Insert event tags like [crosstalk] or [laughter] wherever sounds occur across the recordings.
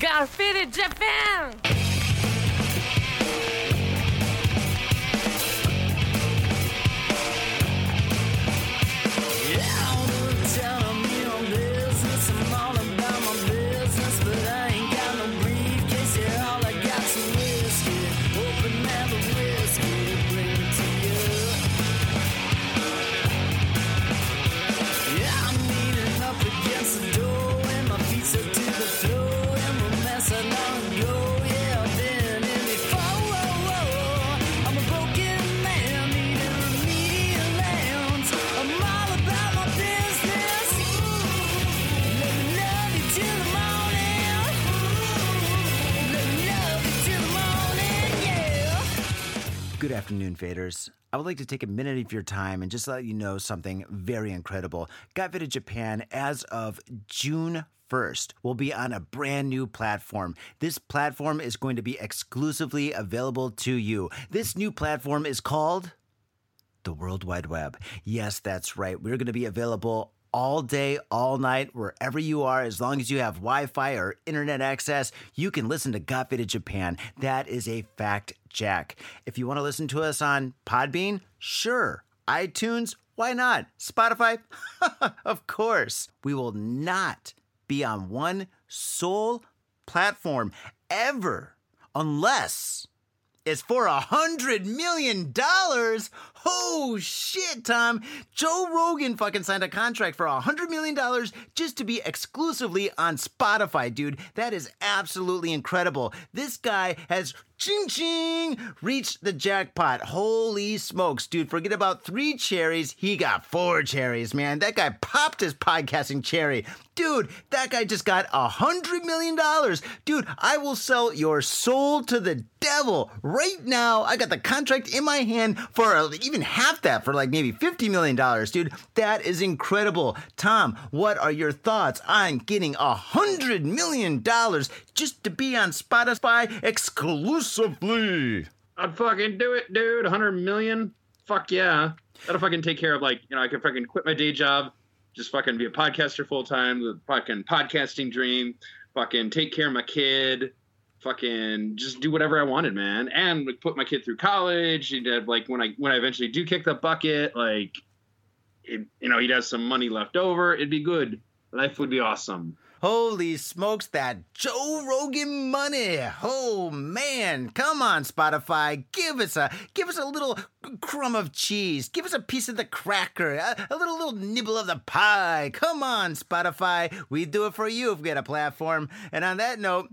Graffiti Japan! Good afternoon, faders. I would like to take a minute of your time and just let you know something very incredible. Got Japan, as of June 1st, will be on a brand new platform. This platform is going to be exclusively available to you. This new platform is called the World Wide Web. Yes, that's right. We're going to be available all day, all night, wherever you are, as long as you have Wi Fi or internet access, you can listen to Got Faded Japan. That is a fact, Jack. If you want to listen to us on Podbean, sure. iTunes, why not? Spotify, [laughs] of course. We will not be on one sole platform ever unless it's for a hundred million dollars. Oh shit, Tom. Joe Rogan fucking signed a contract for a hundred million dollars just to be exclusively on Spotify, dude. That is absolutely incredible. This guy has ching ching reached the jackpot. Holy smokes, dude. Forget about three cherries. He got four cherries, man. That guy popped his podcasting cherry. Dude, that guy just got a hundred million dollars. Dude, I will sell your soul to the devil right now. I got the contract in my hand for a, even half that for like maybe $50 million, dude. That is incredible. Tom, what are your thoughts on getting a hundred million dollars just to be on Spotify exclusively? I'd fucking do it, dude. 100 million? Fuck yeah. That'll fucking take care of, like, you know, I can fucking quit my day job, just fucking be a podcaster full time, the fucking podcasting dream, fucking take care of my kid, fucking just do whatever I wanted, man. And like, put my kid through college. He'd have, like, when I, when I eventually do kick the bucket, like, it, you know, he'd have some money left over. It'd be good. Life would be awesome. Holy smokes, that Joe Rogan money. Oh man, come on Spotify, give us a give us a little crumb of cheese. Give us a piece of the cracker, a, a little little nibble of the pie. Come on Spotify, we do it for you if we get a platform. And on that note,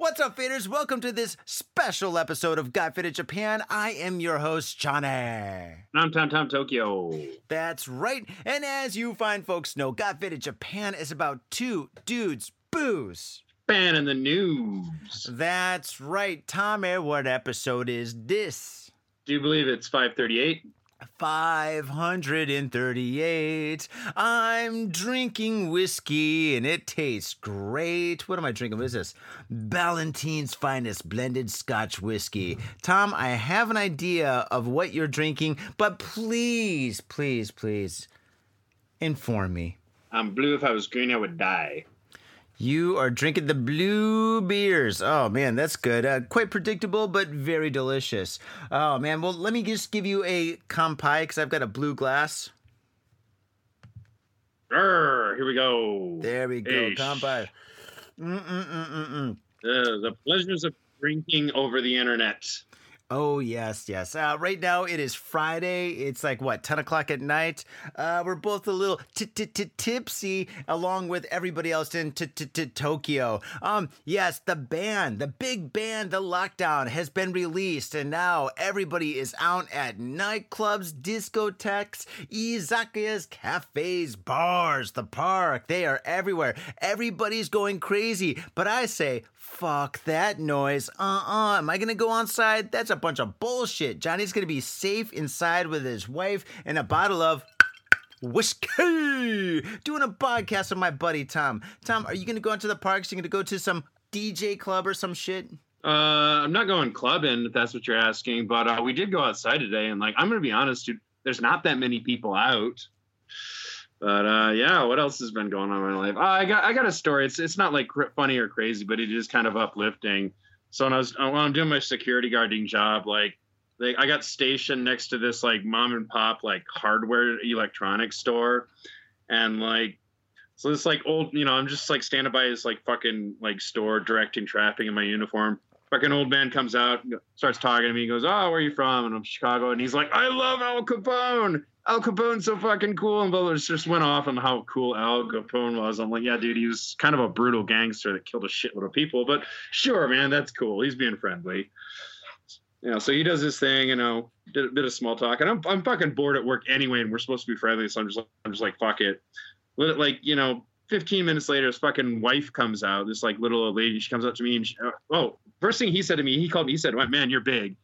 What's up, faders? Welcome to this special episode of Got Faded Japan. I am your host, Johnny. I'm Tom Tom Tokyo. That's right. And as you fine folks know, Got Faded Japan is about two dudes, booze. Ban in the news. That's right. Tommy, what episode is this? Do you believe it's 538? 538. I'm drinking whiskey and it tastes great. What am I drinking? What is this? Ballantine's finest blended scotch whiskey. Tom, I have an idea of what you're drinking, but please, please, please inform me. I'm blue. If I was green, I would die. You are drinking the blue beers. Oh man, that's good. Uh, quite predictable, but very delicious. Oh man, well let me just give you a kampai because I've got a blue glass. Here we go. There we go, kampai. Mm-mm-mm-mm-mm. Uh, the pleasures of drinking over the internet. Oh yes, yes. Uh, right now it is Friday. It's like what ten o'clock at night. Uh, we're both a little tipsy, along with everybody else in Tokyo. Um, yes, the band, the big band, the lockdown has been released, and now everybody is out at nightclubs, discotheques, izakayas, cafes, bars, the park. They are everywhere. Everybody's going crazy. But I say, fuck that noise. Uh uh Am I gonna go outside? That's a bunch of bullshit. Johnny's gonna be safe inside with his wife and a bottle of whiskey. Doing a podcast with my buddy Tom. Tom, are you gonna go out to the parks? Are You gonna go to some DJ club or some shit? Uh, I'm not going clubbing if that's what you're asking, but uh, we did go outside today, and like I'm gonna be honest, dude, there's not that many people out. But uh, yeah, what else has been going on in my life? Uh, I got I got a story. It's it's not like cr- funny or crazy, but it is kind of uplifting. So when I was when I'm doing my security guarding job, like like I got stationed next to this like mom and pop like hardware electronics store, and like so this like old you know I'm just like standing by his like fucking like store directing traffic in my uniform. Fucking old man comes out, starts talking to me. He goes, "Oh, where are you from?" And I'm Chicago. And he's like, "I love Al Capone. Al Capone's so fucking cool." And blah, just went off on how cool Al Capone was. I'm like, "Yeah, dude, he was kind of a brutal gangster that killed a shitload of people, but sure, man, that's cool. He's being friendly." You know, so he does his thing. You know, did a bit of small talk, and I'm I'm fucking bored at work anyway, and we're supposed to be friendly, so I'm just I'm just like, fuck it. Like you know 15 minutes later, his fucking wife comes out. This like little old lady. She comes up to me and she, uh, oh, first thing he said to me, he called me. He said, "Man, you're big."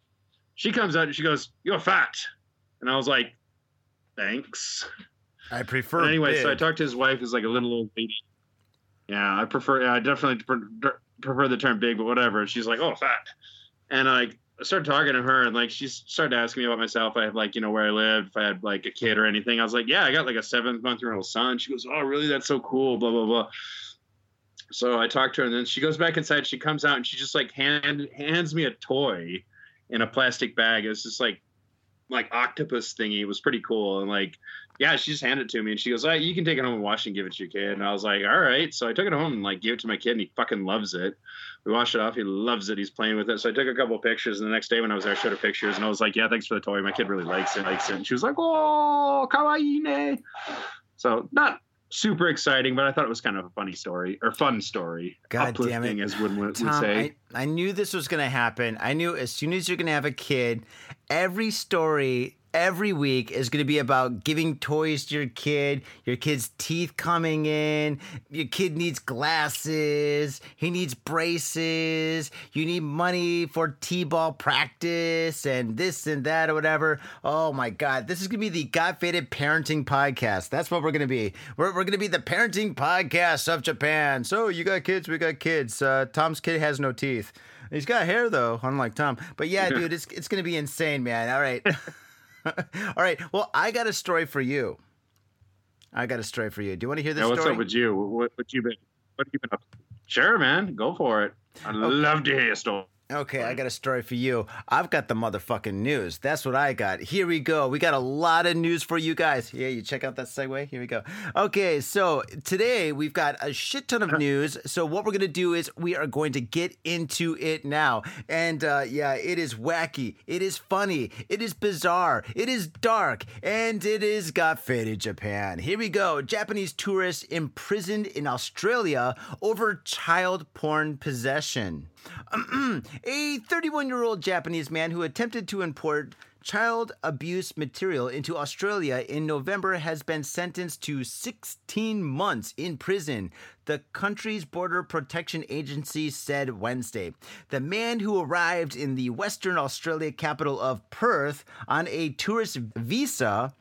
She comes out and she goes, "You're fat," and I was like, "Thanks." I prefer. But anyway, big. so I talked to his wife, who's like a little old lady. Yeah, I prefer. Yeah, I definitely prefer the term big, but whatever. She's like, "Oh, fat," and I I started talking to her and like she started asking me about myself. I had like, you know, where I lived, if I had like a kid or anything. I was like, yeah, I got like a seven month year old son. She goes, oh, really? That's so cool. Blah, blah, blah. So I talked to her and then she goes back inside. She comes out and she just like hand, hands me a toy in a plastic bag. It's just like, like octopus thingy. Was pretty cool. And like, yeah, she just handed it to me and she goes, oh, you can take it home and wash and give it to your kid. And I was like, all right. So I took it home and like gave it to my kid and he fucking loves it we washed it off. He loves it. He's playing with it. So I took a couple pictures, and the next day when I was there, I showed her pictures, and I was like, "Yeah, thanks for the toy. My kid really likes it. Likes it." And she was like, "Oh, kawaii So not super exciting, but I thought it was kind of a funny story or fun story. God damn it, as one would, Tom, say. I, I knew this was going to happen. I knew as soon as you're going to have a kid, every story every week is going to be about giving toys to your kid, your kid's teeth coming in, your kid needs glasses, he needs braces, you need money for T ball practice, and this and that or whatever. Oh my God, this is going to be the Got Faded Parenting Podcast. That's what we're going to be. We're, we're going to be the parenting podcast of Japan. So, you got kids, we got kids. Uh, Tom's kid has no teeth. He's got hair though, unlike Tom. But yeah, dude, it's it's gonna be insane, man. All right. [laughs] [laughs] All right. Well, I got a story for you. I got a story for you. Do you want to hear this yeah, what's story? up with you? What, what you been? What you been up? To? Sure, man. Go for it. I'd okay. love to hear your story. Okay, I got a story for you. I've got the motherfucking news. That's what I got. Here we go. We got a lot of news for you guys. Yeah, you check out that segue. Here we go. Okay, so today we've got a shit ton of [laughs] news. So what we're gonna do is we are going to get into it now. And uh, yeah, it is wacky. It is funny. It is bizarre. It is dark, and it is got faded Japan. Here we go. Japanese tourists imprisoned in Australia over child porn possession. A 31 year old Japanese man who attempted to import child abuse material into Australia in November has been sentenced to 16 months in prison, the country's Border Protection Agency said Wednesday. The man who arrived in the Western Australia capital of Perth on a tourist visa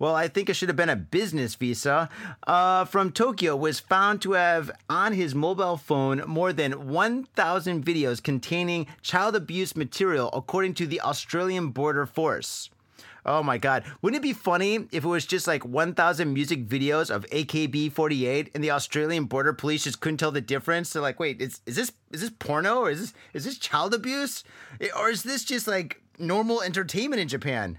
well, I think it should have been a business visa, uh, from Tokyo was found to have on his mobile phone more than 1,000 videos containing child abuse material, according to the Australian Border Force. Oh my God. Wouldn't it be funny if it was just like 1,000 music videos of AKB 48 and the Australian Border Police just couldn't tell the difference? They're like, wait, is, is this is this porno or is this is this child abuse? Or is this just like normal entertainment in Japan?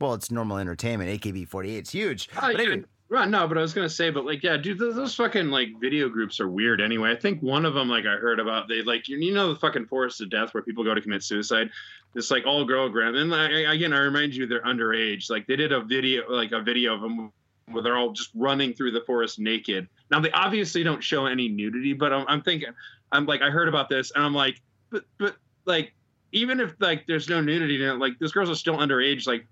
Well, it's normal entertainment. AKB 48 is huge. Oh, but anyway, Right, no, but I was gonna say, but like, yeah, dude, those, those, fucking like video groups are weird. Anyway, I think one of them, like, I heard about, they like, you, you know, the fucking forest of death where people go to commit suicide. This like all girl group, and like, again, I remind you, they're underage. Like, they did a video, like a video of them where they're all just running through the forest naked. Now, they obviously don't show any nudity, but I'm, I'm thinking, I'm like, I heard about this, and I'm like, but, but like, even if like there's no nudity in it, like, those girls are still underage. Like,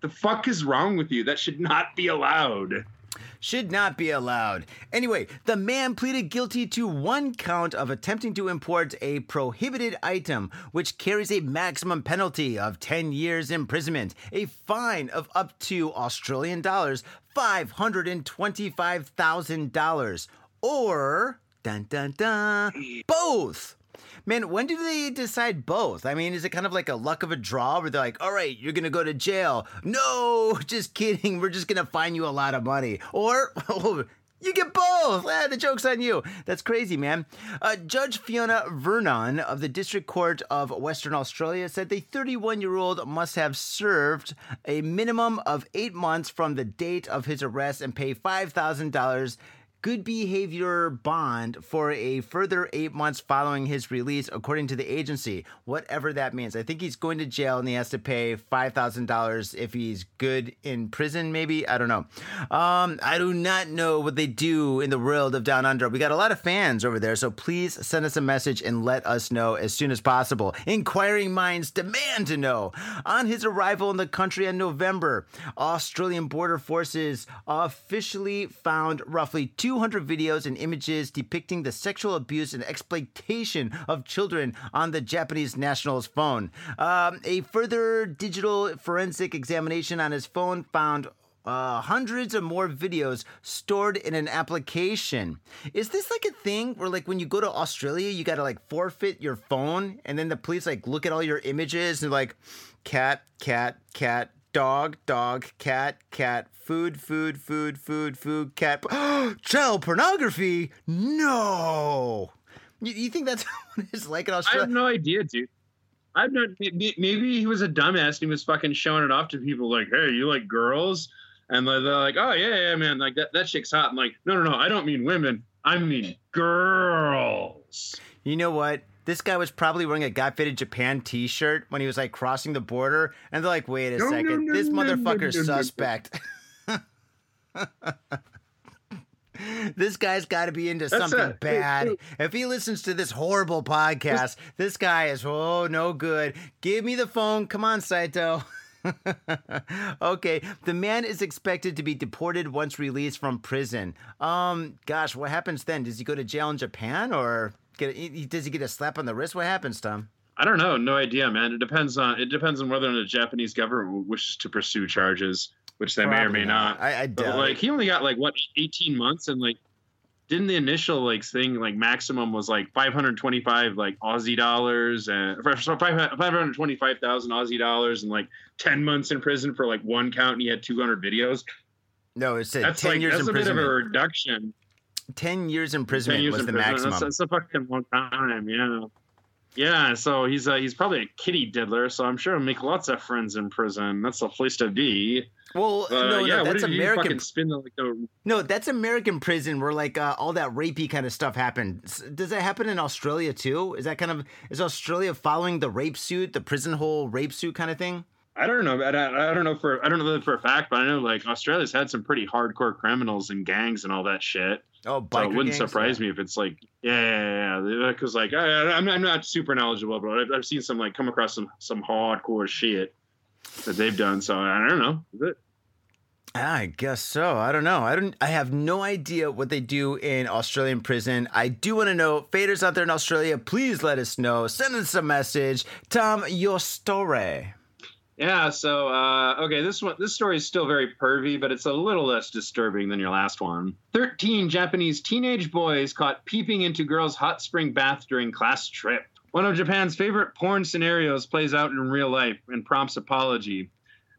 the fuck is wrong with you? That should not be allowed. Should not be allowed. Anyway, the man pleaded guilty to one count of attempting to import a prohibited item, which carries a maximum penalty of 10 years imprisonment, a fine of up to Australian dollars $525,000, or dun dun dun, both. Man, when do they decide both? I mean, is it kind of like a luck of a draw where they're like, all right, you're going to go to jail? No, [laughs] just kidding. We're just going to fine you a lot of money. Or, [laughs] oh, you get both. Ah, the joke's on you. That's crazy, man. Uh, Judge Fiona Vernon of the District Court of Western Australia said the 31 year old must have served a minimum of eight months from the date of his arrest and pay $5,000 good behavior bond for a further eight months following his release, according to the agency, whatever that means. I think he's going to jail and he has to pay $5,000 if he's good in prison, maybe. I don't know. Um, I do not know what they do in the world of Down Under. We got a lot of fans over there, so please send us a message and let us know as soon as possible. Inquiring minds demand to know. On his arrival in the country in November, Australian Border Forces officially found roughly 200 videos and images depicting the sexual abuse and exploitation of children on the Japanese national's phone. Um, a further digital forensic examination on his phone found uh, hundreds of more videos stored in an application. Is this like a thing where, like, when you go to Australia, you gotta like forfeit your phone, and then the police like look at all your images and like, cat, cat, cat, dog, dog, cat, cat, food, food, food, food, food, cat. [gasps] Child pornography? No. You, you think that's [laughs] what it's like in Australia? I have no idea, dude. I'm not. Maybe he was a dumbass and he was fucking showing it off to people like, "Hey, you like girls?" And they're they're like, "Oh yeah, yeah, man, like that that chick's hot." I'm like, "No, no, no, I don't mean women. I mean girls." You know what? This guy was probably wearing a Got Faded Japan T-shirt when he was like crossing the border, and they're like, "Wait a No, second, no, this no, no, motherfucker's suspect." [laughs] this guy's got to be into That's something it. [laughs] bad. If he listens to this horrible podcast, this guy is oh no good. Give me the phone. Come on, Saito. [laughs] okay, the man is expected to be deported once released from prison. Um, gosh, what happens then? Does he go to jail in Japan or get? A, does he get a slap on the wrist? What happens, Tom? I don't know. No idea, man. It depends on it depends on whether or not the Japanese government wishes to pursue charges, which they may or may not. I, I But, doubt. like he only got like what 18 months and like didn't the initial like thing like maximum was like 525 like Aussie dollars and for so 525,000 Aussie dollars and like 10 months in prison for like one count and he had 200 videos. no, it said That's ten like years that's a bit of a reduction. Ten years 10 imprisonment years was in the prison. maximum. That's, that's a fucking long time, yeah. Yeah, so he's uh, he's probably a kitty diddler, so I'm sure he'll make lots of friends in prison. That's the place to be. well, Uh, no, yeah, no, that's American. spin like the No, that's American prison where like uh, all that rapey kind of stuff happened. Does that happen in Australia too? Is that kind of is Australia following the rape suit, the prison hole rape suit kind of thing? I don't know. I don't, I don't know for I don't know for a fact, but I know like Australia's had some pretty hardcore criminals and gangs and all that shit. Oh, So it wouldn't surprise me if it's like yeah, yeah, yeah. Because like I, I'm I'm not super knowledgeable, but I've, I've seen some like come across some some hardcore shit that they've done. So I don't know. Is it- I guess so. I don't know. I don't. I have no idea what they do in Australian prison. I do want to know. Faders out there in Australia, please let us know. Send us a message. Tom, your story. Yeah. So uh, okay, this one this story is still very pervy, but it's a little less disturbing than your last one. Thirteen Japanese teenage boys caught peeping into girls' hot spring bath during class trip. One of Japan's favorite porn scenarios plays out in real life and prompts apology.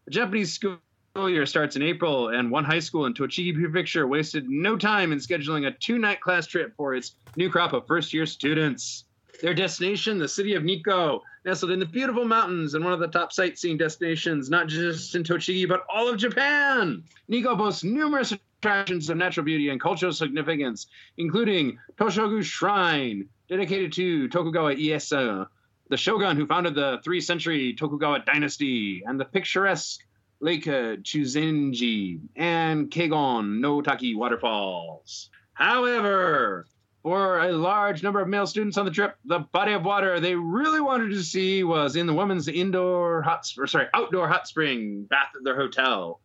The Japanese school year starts in April, and one high school in Tochigi Prefecture wasted no time in scheduling a two-night class trip for its new crop of first-year students. Their destination, the city of Nikko, nestled in the beautiful mountains and one of the top sightseeing destinations, not just in Tochigi, but all of Japan. Nikko boasts numerous attractions of natural beauty and cultural significance, including Toshogu Shrine, dedicated to Tokugawa Ieyasu, the shogun who founded the three century Tokugawa dynasty, and the picturesque Lake Chuzenji and Kegon no Taki waterfalls. However, for a large number of male students on the trip, the body of water they really wanted to see was in the women's indoor hot, or sorry, outdoor hot spring bath at their hotel.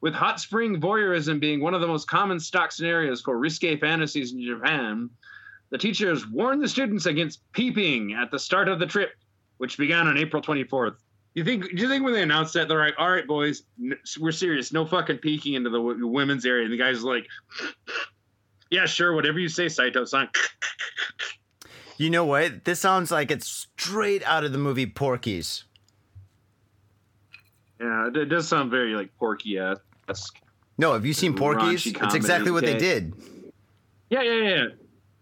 With hot spring voyeurism being one of the most common stock scenarios for risque fantasies in Japan, the teachers warned the students against peeping at the start of the trip, which began on April 24th. You think? Do you think when they announced that they're like, "All right, boys, we're serious. No fucking peeking into the women's area." And the guys like, "Yeah, sure, whatever you say, Saito-san." You know what? This sounds like it's straight out of the movie Porky's. Yeah, it, does sound very like Porky esque. No, have you seen Porky's? It's exactly what they did. Yeah, yeah, yeah.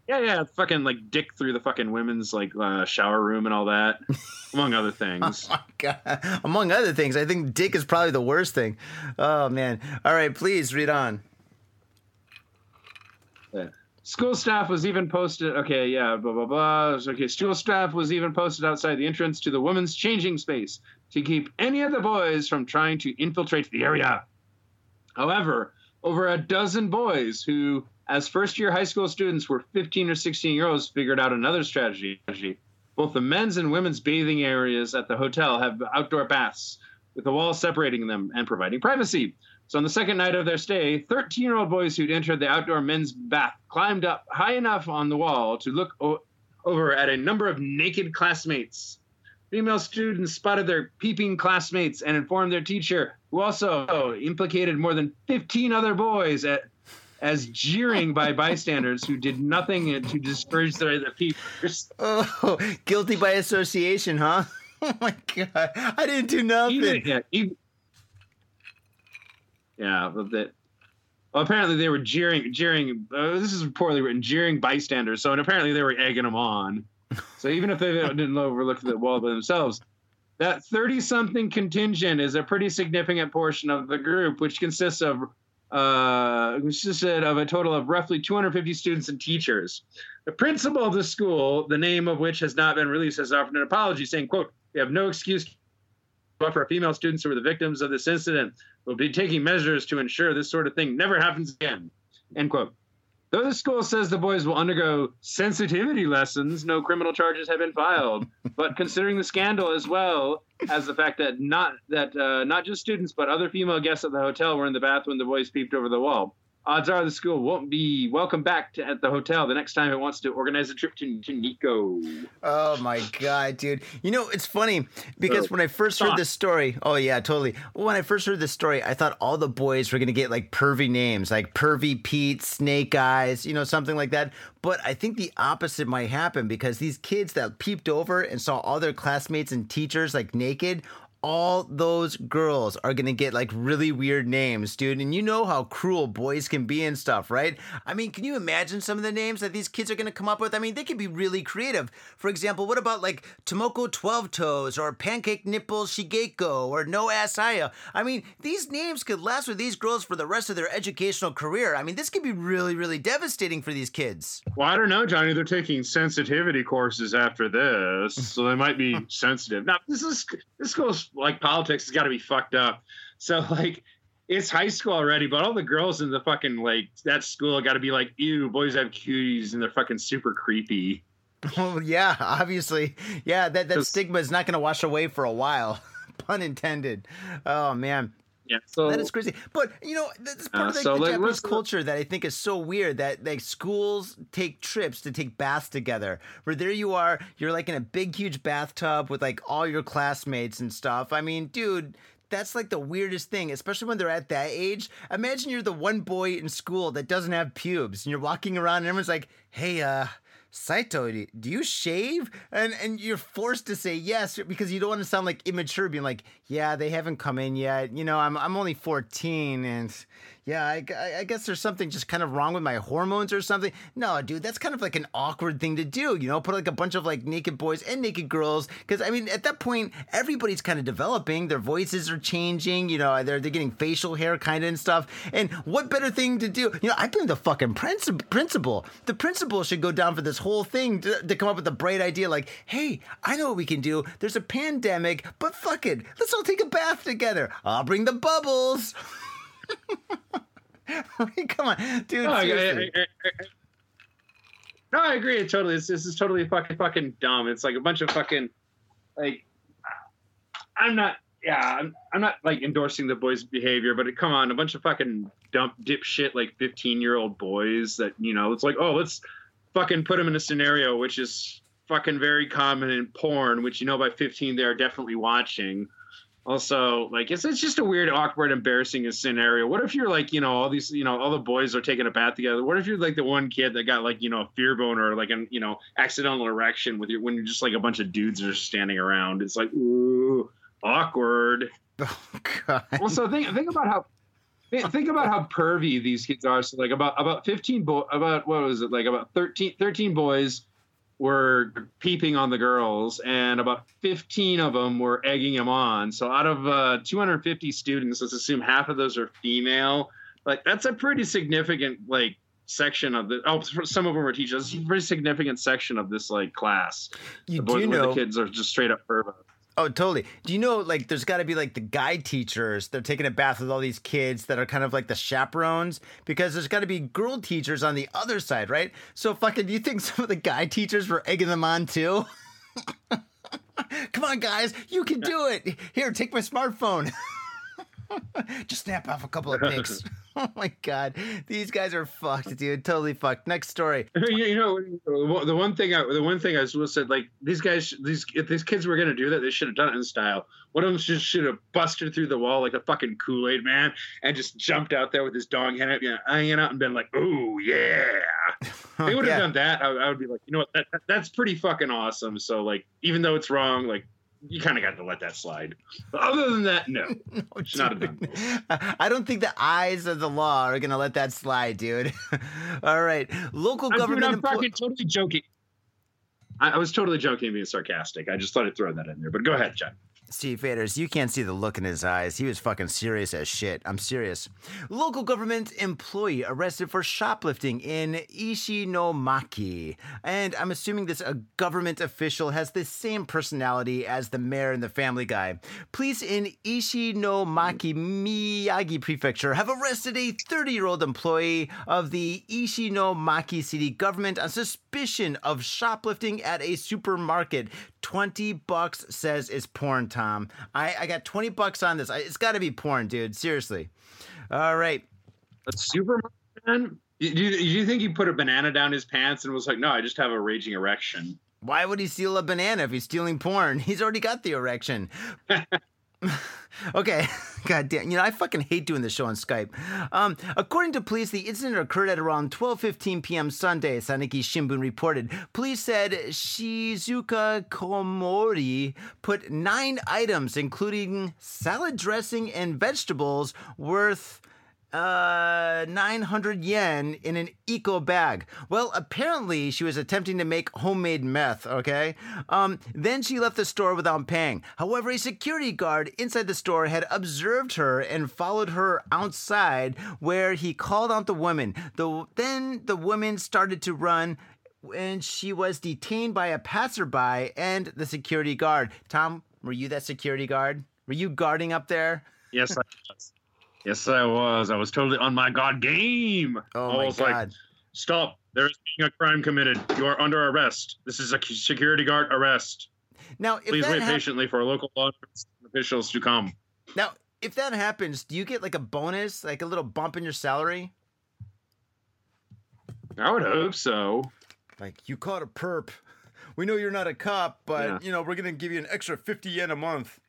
Yeah, yeah, fucking like dick through the fucking women's like uh, shower room and all that, [laughs] among other things. Oh, God. Among other things, I think dick is probably the worst thing. Oh man. All right, please read on. School staff was even posted. Okay, yeah, blah blah blah. Okay, school staff was even posted outside the entrance to the women's changing space to keep any of the boys from trying to infiltrate the area. However, over a dozen boys who, as first-year high school students, were 15 or 16 year olds, figured out another strategy. Both the men's and women's bathing areas at the hotel have outdoor baths, with the walls separating them and providing privacy. So on the second night of their stay, 13 year old boys who'd entered the outdoor men's bath climbed up high enough on the wall to look o- over at a number of naked classmates. Female students spotted their peeping classmates and informed their teacher, who also implicated more than 15 other boys at, as jeering by bystanders who did nothing to discourage the, the peepers. Oh, guilty by association, huh? [laughs] Oh my god. I didn't do nothing. Even, yeah, even, yeah, that. Well, apparently they were jeering, jeering. Uh, this is poorly written, jeering bystanders. So, and apparently they were egging them on. So even if they didn't overlook the wall by themselves, that thirty-something contingent is a pretty significant portion of the group, which consists of uh, consisted of a total of roughly 250 students and teachers. The principal of the school, the name of which has not been released, has offered an apology, saying, "quote We have no excuse for female students who were the victims of this incident. We'll be taking measures to ensure this sort of thing never happens again." End quote. Though the school says the boys will undergo sensitivity lessons, no criminal charges have been filed. [laughs] but considering the scandal as well as the fact that not that uh, not just students but other female guests at the hotel were in the bath when the boys peeped over the wall, odds are the school won't be welcome back to, at the hotel the next time it wants to organize a trip to, to Nikko. Oh my god, dude! You know it's funny because Oh, when I first heard this story, oh yeah, totally. When I first heard this story, I thought all the boys were gonna get like pervy names, like Pervy Pete, Snake Eyes, you know, something like that. But I think the opposite might happen because these kids that peeped over and saw all their classmates and teachers like naked. All those girls are gonna get like really weird names, dude. And you know how cruel boys can be and stuff, right? I mean, can you imagine some of the names that these kids are gonna come up with? I mean, they can be really creative. For example, what about like Tomoko 12 Toes or Pancake Nipple Shigeko or No Assaya? I mean, these names could last with these girls for the rest of their educational career. I mean, this could be really, really devastating for these kids. Well, I don't know, Johnny. They're taking sensitivity courses after this, so they might be [laughs] sensitive. Now, this is this goes like politics has got to be fucked up. So, like, it's high school already, but all the girls in the fucking like that school got to be like, ew, boys have cuties and they're fucking super creepy. [laughs] Oh yeah, obviously. Yeah, that, that stigma is not gonna wash away for a while. [laughs] Pun intended. Oh man. Yeah. So That is crazy. But you know, that's part Uh, of like, so, the like, Japanese culture that I think is so weird that like schools take trips to take baths together. Where there you are, you're like in a big huge bathtub with like all your classmates and stuff. I mean, dude, that's like the weirdest thing, especially when they're at that age. Imagine you're the one boy in school that doesn't have pubes and you're walking around and everyone's like, "Hey, uh, Saito, do you shave? And and you're forced to say yes because you don't want to sound like immature, being like, yeah, they haven't come in yet. You know, I'm I'm only 14, and yeah, I, I- guess there's something just kind of wrong with my hormones or something. No, dude, that's kind of like an awkward thing to do. You know, put like a bunch of like naked boys and naked girls because I mean, at that point, everybody's kind of developing. Their voices are changing. You know, they're they're getting facial hair kind of and stuff. And what better thing to do? You know, I blame the fucking princi- principal. The principal should go down for this whole thing to, to come up with a bright idea like, hey, I know what we can do. There's a pandemic, but fuck it. Let's all take a bath together. I'll bring the bubbles. [laughs] [laughs] come on, dude. No, I, I. I, no, I agree. It totally. It's, this is totally fucking fucking dumb. It's like a bunch of fucking like. I'm not. Yeah, I'm. I'm not like endorsing the boys' behavior, but come on, a bunch of fucking dump dipshit like 15 year old boys that you know. It's like, oh, let's fucking put them in a scenario which is fucking very common in porn, which you know by 15 they are definitely watching. Also, like it's it's just a weird, awkward, embarrassing scenario. What if you're like, you know, all these, you know, all the boys are taking a bath together. What if you're like the one kid that got like, you know, a fear bone or like an, you know, accidental erection with your when you're just like a bunch of dudes are standing around. It's like, ooh, awkward. [laughs] Oh God. Also, think think about how think think about how pervy these kids are. So like about about 15 bo- about what was it? Like about 13 13 boys were peeping on the girls and about 15 of them were egging them on. So out of uh, 250 students, let's assume half of those are female. Like that's a pretty significant like section of the oh some of them are teachers. It's a pretty significant section of this like class. You the boys do know the kids are just straight up pervos. Oh, totally. Do you know, like, there's got to be like the guy teachers. They're taking a bath with all these kids that are kind of like the chaperones because there's got to be girl teachers on the other side, right? So, fucking, do you think [laughs] some of the guy teachers were egging them on too? [laughs] Come on, guys, you can do it. Here, take my smartphone. [laughs] [laughs] Just snap off a couple of pics. [laughs] [laughs] oh my god, these guys are fucked, dude. Totally fucked. Next story. you know the one thing I the one thing I was said like these guys these if these kids were gonna do that they should have done it in style. One of them just should have busted through the wall like a fucking Kool Aid man and just jumped out there with his dong hanging out, you know, hanging out and been like, oh yeah. They would have Yeah. done that. I, I would be like, you know what, that, that- that's pretty fucking awesome. So like, even though it's wrong, like you kind of got to let that slide. But other than that, no. [laughs] Oh, Should not dude. done [laughs] I don't think the eyes of the law are gonna let that slide, dude. [laughs] All right, local I'm, government. I'm employ- fucking totally joking. I, I was totally joking, being sarcastic. I just thought I'd throw that in there. But go ahead, John. Steve Faders, you can't see the look in his eyes. He was fucking serious as shit. I'm serious. Local government employee arrested for shoplifting in Ishinomaki. And I'm assuming this a government official has the same personality as the mayor in the family guy. Police in Ishinomaki, Miyagi Prefecture have arrested a 30 year old employee of the Ishinomaki city government on suspicion of shoplifting at a supermarket. 20 bucks says it's porn, Tom. I, I got 20 bucks on this. I, it's got to be porn, dude. Seriously. All right. A Superman? Do you, do you think he put a banana down his pants and was like, "No, I just have a raging erection"? Why would he steal a banana if he's stealing porn? [laughs] He's already got the erection. [laughs] [laughs] okay, [laughs] god damn. You know, I fucking hate doing the show on Skype. Um, according to police, the incident occurred at around 12:15 p.m. Sunday. Sankei Shimbun reported. Police said Shizuka Komori put nine items, including salad dressing and vegetables, worth uh 900 yen in an eco bag. Well apparently she was attempting to make homemade meth okay? Um then she left the store without paying. However a security guard inside the store had observed her and followed her outside where he called out the woman. The then the woman started to run and she was detained by a passerby and the security guard. Tom were you that security guard? Were you guarding up there? Yes, I was. Yes, I was. I was totally on my god game. oh I my was god like, "Stop! There is being a crime committed. You are under arrest. This is a security guard arrest. now if Please that wait hap- patiently for local law enforcement officials to come." Now, if that happens, do you get like a bonus, like a little bump in your salary? I would hope so. Like, you caught a perp. We know you're not a cop, but Yeah. you know, we're gonna give you an extra 50 yen a month.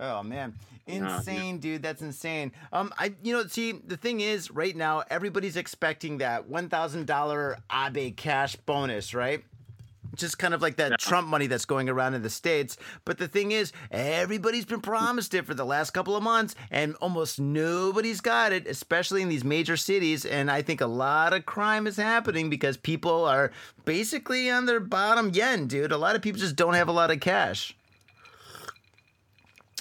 Oh man. Insane, dude. That's insane. Um, I you know, see, the thing is, right now, everybody's expecting that one thousand dollar Abe cash bonus, right? Just kind of like that. Trump money that's going around in the States. But the thing is, everybody's been promised it for the last couple of months, and almost nobody's got it, especially in these major cities. And I think a lot of crime is happening because people are basically on their bottom yen, dude. A lot of people just don't have a lot of cash.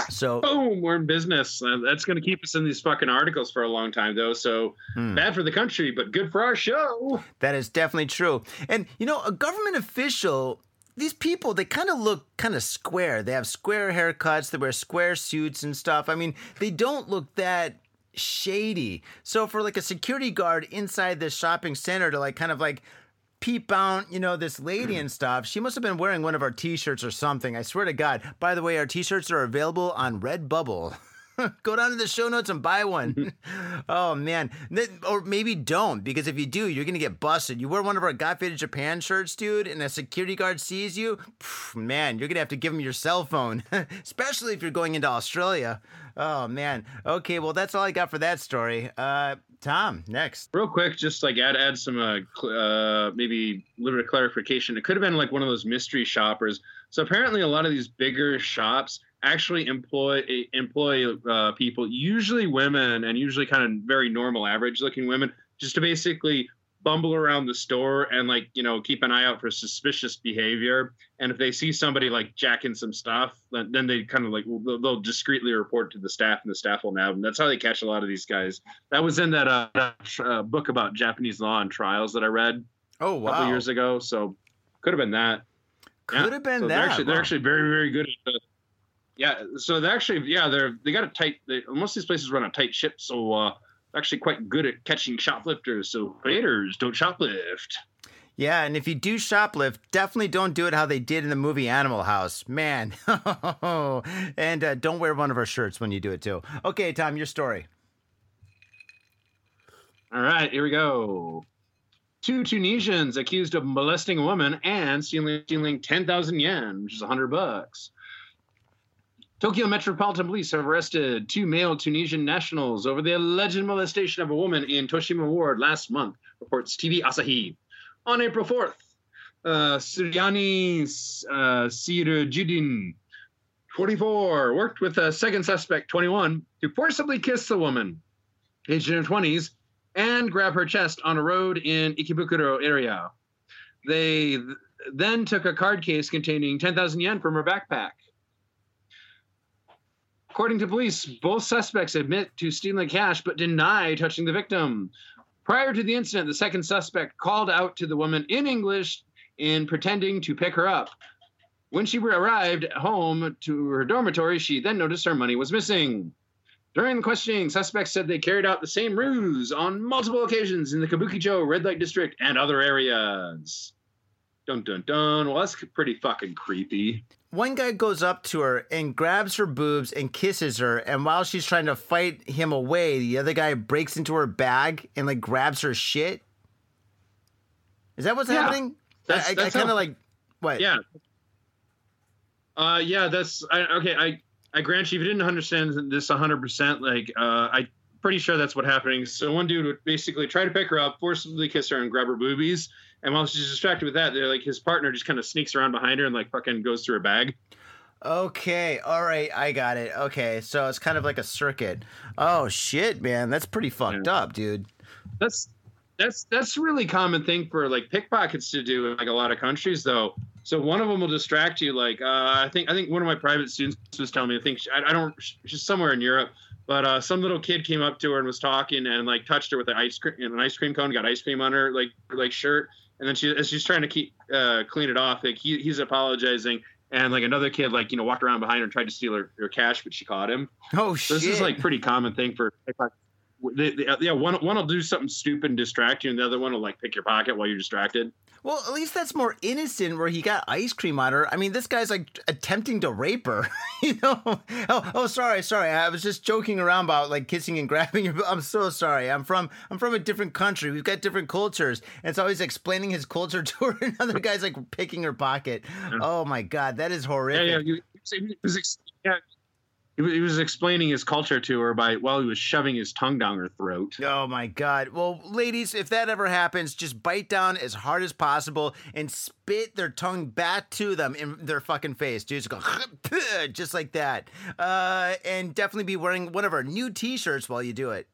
So, Boom, we're in business. Uh, that's going to keep us in these fucking articles for a long time, though. So Hmm. bad for the country, but good for our show. That is definitely true. And you know, a government official, these people, they kind of look kind of square. They have square haircuts, they wear square suits and stuff. I mean, they don't look that shady. So for like a security guard inside this shopping center to like kind of like peep out, you know, this lady and stuff. She must have been wearing one of our t-shirts or something. I swear to God. By the way, our t-shirts are available on Redbubble. [laughs] Go down to the show notes and buy one. [laughs] oh man, or maybe don't because if you do, you're gonna get busted. You wear one of our Got Faded Japan shirts, dude, and a security guard sees you. Man, you're gonna have to give him your cell phone, [laughs] especially if you're going into Australia. Oh man. Okay, well that's all I got for that story. Uh, Tom, next. Real quick, just like add add some uh, cl- uh maybe a little bit of clarification. It could have been like one of those mystery shoppers. So apparently, a lot of these bigger shops actually employ employ uh, people, usually women, and usually kind of very normal, average looking women, just to basically bumble around the store and like you know keep an eye out for suspicious behavior and if they see somebody like jacking some stuff then they kind of like they'll discreetly report to the staff and the staff will nab them that's how they catch a lot of these guys that was in that uh, uh, book about japanese law and trials that i read oh wow. a couple years ago so could have been that could yeah. have been so that they're actually, wow. they're actually very very good at the, yeah so they actually yeah they're they got a tight they, most of these places run a tight ship so uh actually quite good at catching shoplifters. So waiters don't shoplift. Yeah, and if you do shoplift, definitely don't do it how they did in the movie Animal House. Man. [laughs] and uh, don't wear one of our shirts when you do it too. Okay, Tom, your story. All right, here we go. Two Tunisians accused of molesting a woman and stealing, stealing 10,000 yen, which is 100 bucks. Tokyo Metropolitan Police have arrested two male Tunisian nationals over the alleged molestation of a woman in Toshima Ward last month, reports TV Asahi. On April 4th, uh, Suryani uh, Sirajudin, 44, worked with a second suspect, 21, to forcibly kiss the woman, aged in her 20s, and grab her chest on a road in Ikebukuro area. They th- then took a card case containing 10,000 yen from her backpack. According to police, both suspects admit to stealing cash but deny touching the victim. Prior to the incident, the second suspect called out to the woman in English in pretending to pick her up. When she arrived home to her dormitory, she then noticed her money was missing. During the questioning, suspects said they carried out the same ruse on multiple occasions in the Kabukicho red light district and other areas. Dun dun dun. Well, that's pretty fucking creepy. One guy goes up to her and grabs her boobs and kisses her and while she's trying to fight him away the other guy breaks into her bag and like grabs her shit. Is that what's yeah. happening? That's, i, I, I kind of like what? Yeah. Uh yeah that's I, okay i i grant you if you didn't understand this 100% like uh i pretty sure that's what happening. So one dude would basically try to pick her up forcibly kiss her and grab her boobies and while she's distracted with that, they're like his partner just kind of sneaks around behind her and like fucking goes through her bag. Okay, all right, I got it. Okay, so it's kind of like a circuit. Oh shit, man, that's pretty fucked yeah. up, dude. That's that's that's a really common thing for like pickpockets to do in like a lot of countries, though. So one of them will distract you. Like uh, I think I think one of my private students was telling me. I think she, I, I don't. She's somewhere in Europe, but uh, some little kid came up to her and was talking and like touched her with an ice cream an ice cream cone, got ice cream on her like like shirt, and then she as she's trying to keep uh, clean it off, like he, he's apologizing, and like another kid like you know walked around behind her and tried to steal her, her cash, but she caught him. Oh shit! this is like pretty common thing for. They, they, yeah, one one will do something stupid and distract you, and the other one will like pick your pocket while you're distracted. Well, at least that's more innocent where he got ice cream on her. I mean, this guy's like attempting to rape her, [laughs] you know? Oh, oh, sorry, sorry. I was just joking around about like kissing and grabbing her. I'm so sorry. I'm from I'm from a different country. We've got different cultures. And so he's explaining his culture [laughs] to her. Another guy's like picking her pocket. Oh my god, that is horrific. Yeah, yeah. Was, yeah he was explaining his culture to her by while he was shoving his tongue down her throat. Oh my god. Well, ladies, if that ever happens, just bite down as hard as possible and spit their tongue back to them in their fucking face. Dudes go [laughs] just like that. Uh, and definitely be wearing one of our new t-shirts while you do it.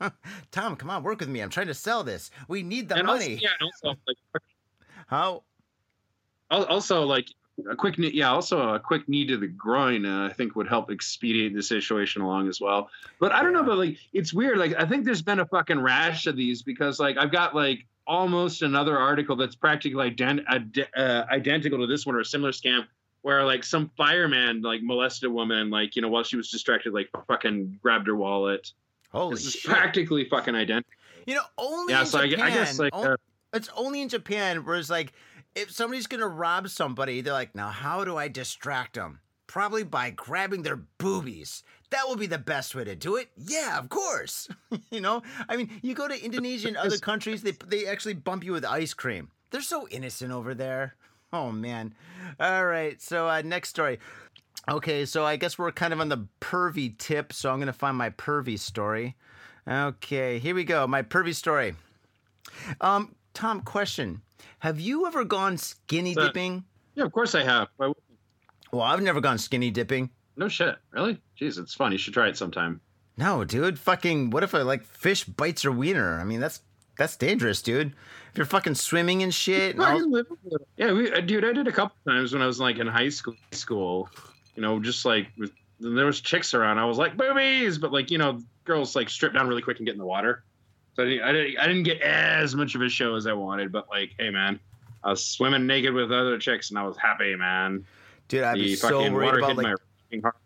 [laughs] Tom, come on, work with me. I'm trying to sell this. We need the and money. Also, yeah, also like how also like a quick knee, yeah also a quick knee to the groin uh, i think would help expedite the situation along as well. But i don't know but like it's weird like i think there's been a fucking rash of these because like i've got like almost another article that's practically ident- uh, identical to this one or a similar scam where like some fireman like molested a woman like you know while she was distracted like fucking grabbed her wallet. Holy this is practically fucking identical you know only yeah in so Japan, I, I guess like uh, it's only in Japan where it's like if somebody's gonna rob somebody, they're like, now how do I distract them? Probably by grabbing their boobies. That will be the best way to do it. Yeah, of course. [laughs] you know, I mean, you go to Indonesia and [laughs] other countries, they they actually bump you with ice cream. They're so innocent over there. Oh man. All right. So uh, next story. Okay, so I guess we're kind of on the pervy tip, so I'm going to find my pervy story. Okay, here we go. My pervy story. Um, Tom, question: Have you ever gone skinny Uh, dipping? Yeah, of course I have. Well, I've never gone skinny dipping. No shit. Really? Jeez, it's fun. You should try it sometime. No, dude. Fucking. What if a like fish bites your wiener? I mean, that's that's dangerous, dude. If you're fucking swimming and shit. and all- Yeah, we, uh, dude, I did a couple times when I was like in high school. School, you know, just like with, there was chicks around. I was like boobies, but like you know, girls like strip down really quick and get in the water. So I didn't, I didn't, I didn't get as much of a show as I wanted. But like, hey, man, I was swimming naked with other chicks and I was happy, man. dude, I'd be so worried about like. my heart.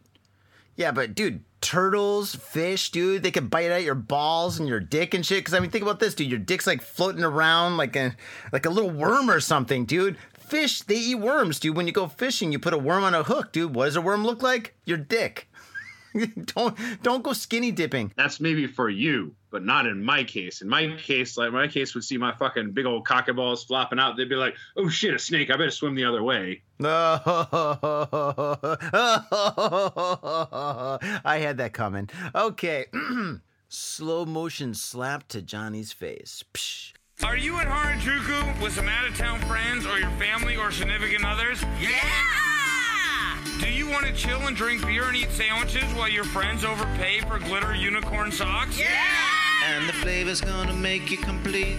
Yeah, but dude, turtles, fish, dude, they can bite at your balls and your dick and shit. Because I mean, think about this, dude. Your dick's like floating around like a like a little worm or something, dude. Fish, they eat worms, dude. When you go fishing, you put a worm on a hook, dude. What does a worm look like? Your dick. [laughs] don't don't go skinny dipping. That's maybe for you, but not in my case. In my case, like my case would see my fucking big old cocky balls flopping out. They'd be like, "Oh shit, a snake! I better swim the other way." [laughs] I had that coming. Okay. [clears throat] Slow motion slap to Johnny's face. Psh. Are you at Harajuku with some out of town friends or your family or significant others? Yeah! Do you want to chill and drink beer and eat sandwiches while your friends overpay for glitter unicorn socks? And the flavor's gonna make you complete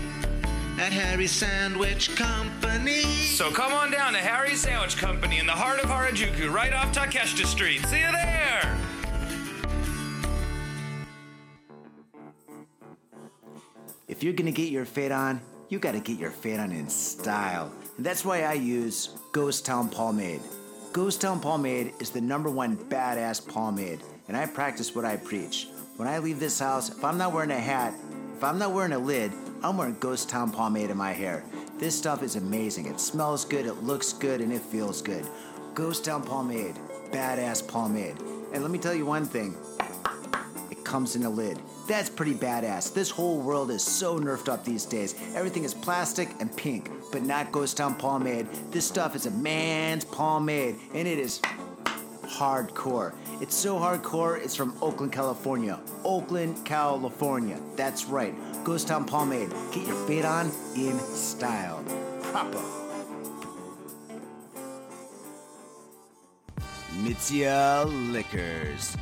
at Harry's Sandwich Company. So come on down to Harry's Sandwich Company in the heart of Harajuku, right off Takeshita Street. See you there! If you're gonna get your fade on, you gotta get your fade on in style. And that's why I use Ghost Town Pomade. Ghost Town Pomade is the number one badass pomade, and I practice what I preach. When I leave this house, if I'm not wearing a hat, if I'm not wearing a lid, I'm wearing Ghost Town Pomade in my hair. This stuff is amazing. It smells good, it looks good, and it feels good. Ghost Town Pomade, badass pomade. And let me tell you one thing it comes in a lid. That's pretty badass. This whole world is so nerfed up these days. Everything is plastic and pink, but not Ghost Town pomade. This stuff is a man's pomade, and it is hardcore. It's so hardcore, it's from Oakland, California. Oakland, California. That's right. Ghost Town pomade. Get your fade on in style. Proper. Mitsuya Liquors.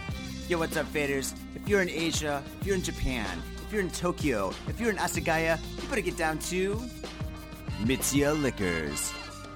Yo, what's up, faders? If you're in Asia, if you're in Japan, if you're in Tokyo, if you're in Asagaya, you better get down to Mitsuya Liquors.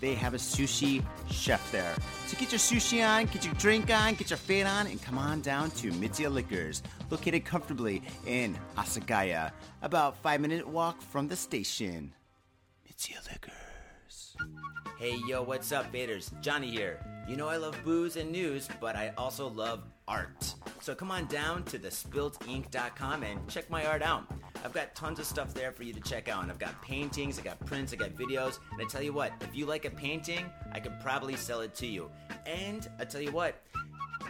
they have a sushi chef there. So get your sushi on, get your drink on, get your fade on, and come on down to Mitsuya Liquors, located comfortably in Asagaya, about five minute walk from the station. Mitsuya Liquors. Hey yo, what's up, faders? Johnny here. You know I love booze and news, but I also love art. So come on down to thespiltink.com and check my art out. I've got tons of stuff there for you to check out. And I've got paintings, I got prints, I got videos. And I tell you what, if you like a painting, I could probably sell it to you. And I tell you what,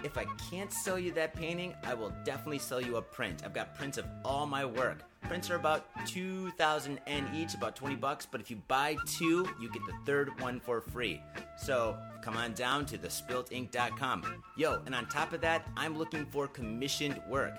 if I can't sell you that painting, I will definitely sell you a print. I've got prints of all my work. Prints are about 2000 N each, about 20 bucks, but if you buy two, you get the third one for free. So come on down to thespiltink.com. Yo, and on top of that, I'm looking for commissioned work.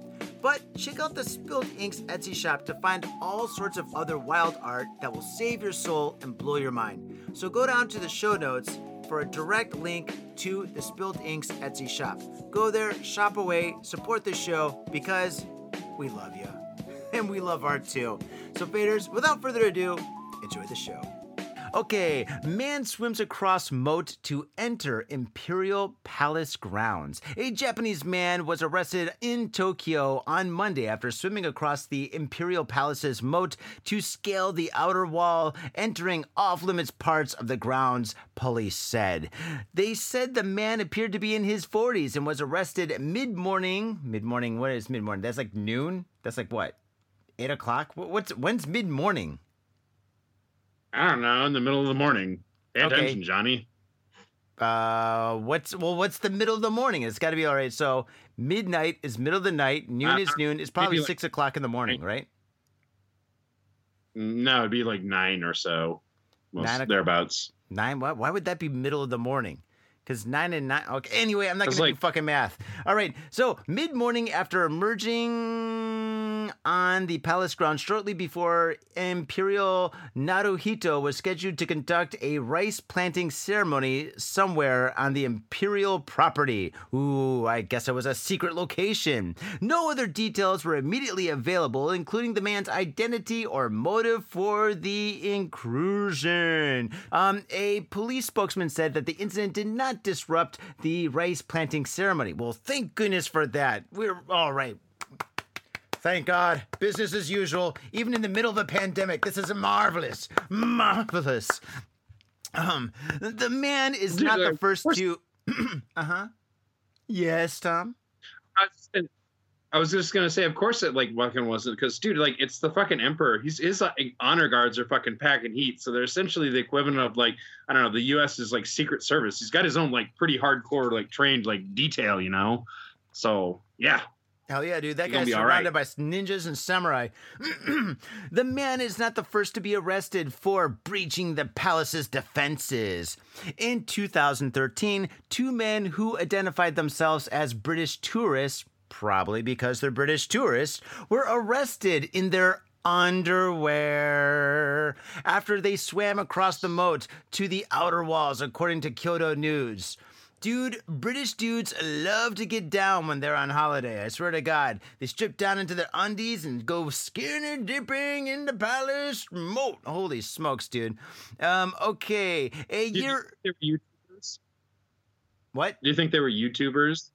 But check out the Spilled Inks Etsy shop to find all sorts of other wild art that will save your soul and blow your mind. So go down to the show notes for a direct link to the Spilled Inks Etsy shop. Go there, shop away, support the show because we love you. [laughs] And we love art too. So, faders, without further ado, enjoy the show. Okay, man swims across moat to enter Imperial Palace grounds. A Japanese man was arrested in Tokyo on Monday after swimming across the Imperial Palace's moat to scale the outer wall, entering off limits parts of the grounds, police said. They said the man appeared to be in his 40s and was arrested mid morning. Mid morning, what is mid morning? That's like noon? That's like what? Eight o'clock? What's when's mid morning? I don't know, in the middle of the morning. Pay Okay. attention, Johnny. Uh, what's well? What's the middle of the morning? It's got to be all right. So midnight is middle of the night. Noon Uh, is noon. It's probably like- six o'clock in the morning, right? No, it'd be like nine or so. Most Nine thereabouts. Nine. Why? Why would that be middle of the morning? Because nine and nine. Okay. Anyway, I'm not gonna do fucking math. All right. So mid morning after emerging on the palace grounds shortly before Imperial Naruhito was scheduled to conduct a rice planting ceremony somewhere on the imperial property. Ooh, I guess it was a secret location. No other details were immediately available, including the man's identity or motive for the incursion. Um, a police spokesman said that the incident did not disrupt the rice planting ceremony. Well, thank goodness for that. We're all right. Thank God. Business as usual, even in the middle of a pandemic. This is marvelous. Marvelous. Um, the man is Dude, not the uh, first to. [clears throat] uh huh. Yes, Tom. I I was just gonna say, of course, it like fucking wasn't because, dude, like it's the fucking emperor. He's his like, honor guards are fucking packing heat, so they're essentially the equivalent of like I don't know, the U.S. is like Secret Service. He's got his own like pretty hardcore like trained like detail, you know. So yeah, Hell yeah, dude. That You're guy's surrounded right. by ninjas and samurai. [clears throat] the man is not the first to be arrested for breaching the palace's defenses. In 2013, two men who identified themselves as British tourists, probably because they're British tourists, were arrested in their underwear after they swam across the moat to the outer walls, according to Kyodo News. Dude, British dudes love to get down when they're on holiday. I swear to God. They strip down into their undies and go skinny dipping in the palace moat. Holy smokes, dude. Um, okay. A year. think they were YouTubers? What? Do you think they were YouTubers?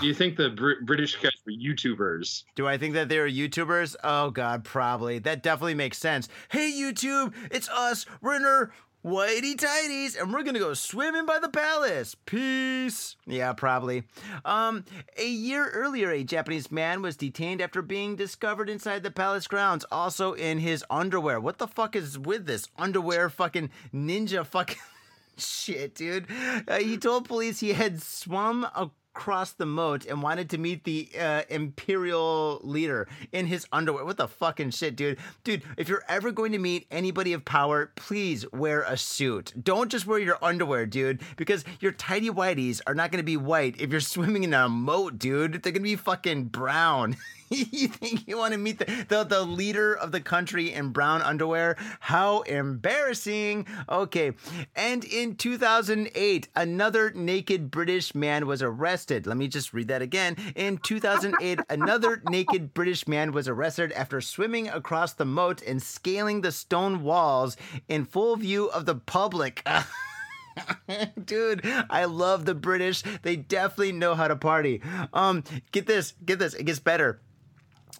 Do you think the Br- British guys were YouTubers? Do I think that they're YouTubers? Oh, God, probably. That definitely makes sense. Hey, YouTube, it's us. We're our whitey tighties, and we're gonna go swimming by the palace. Peace. Yeah, probably. Um, a year earlier, a Japanese man was detained after being discovered inside the palace grounds, also in his underwear. What the fuck is with this underwear? Fucking ninja fucking. [laughs] Shit, dude. Uh, he told police he had swum across the moat and wanted to meet the uh, imperial leader in his underwear. What the fucking shit, dude? Dude, if you're ever going to meet anybody of power, please wear a suit. Don't just wear your underwear, dude, because your tidy whities are not going to be white if you're [laughs] swimming in a moat, dude. They're going to be fucking brown. [laughs] [laughs] you think you want to meet the, the, the leader of the country in brown underwear? How embarrassing. Okay. And in 2008, another naked British man was arrested. Let me just read that again. In 2008, another [laughs] naked British man was arrested after swimming across the moat and scaling the stone walls in full view of the public. [laughs] Dude, I love the British. They definitely know how to party. Um, get this, get this. It gets better.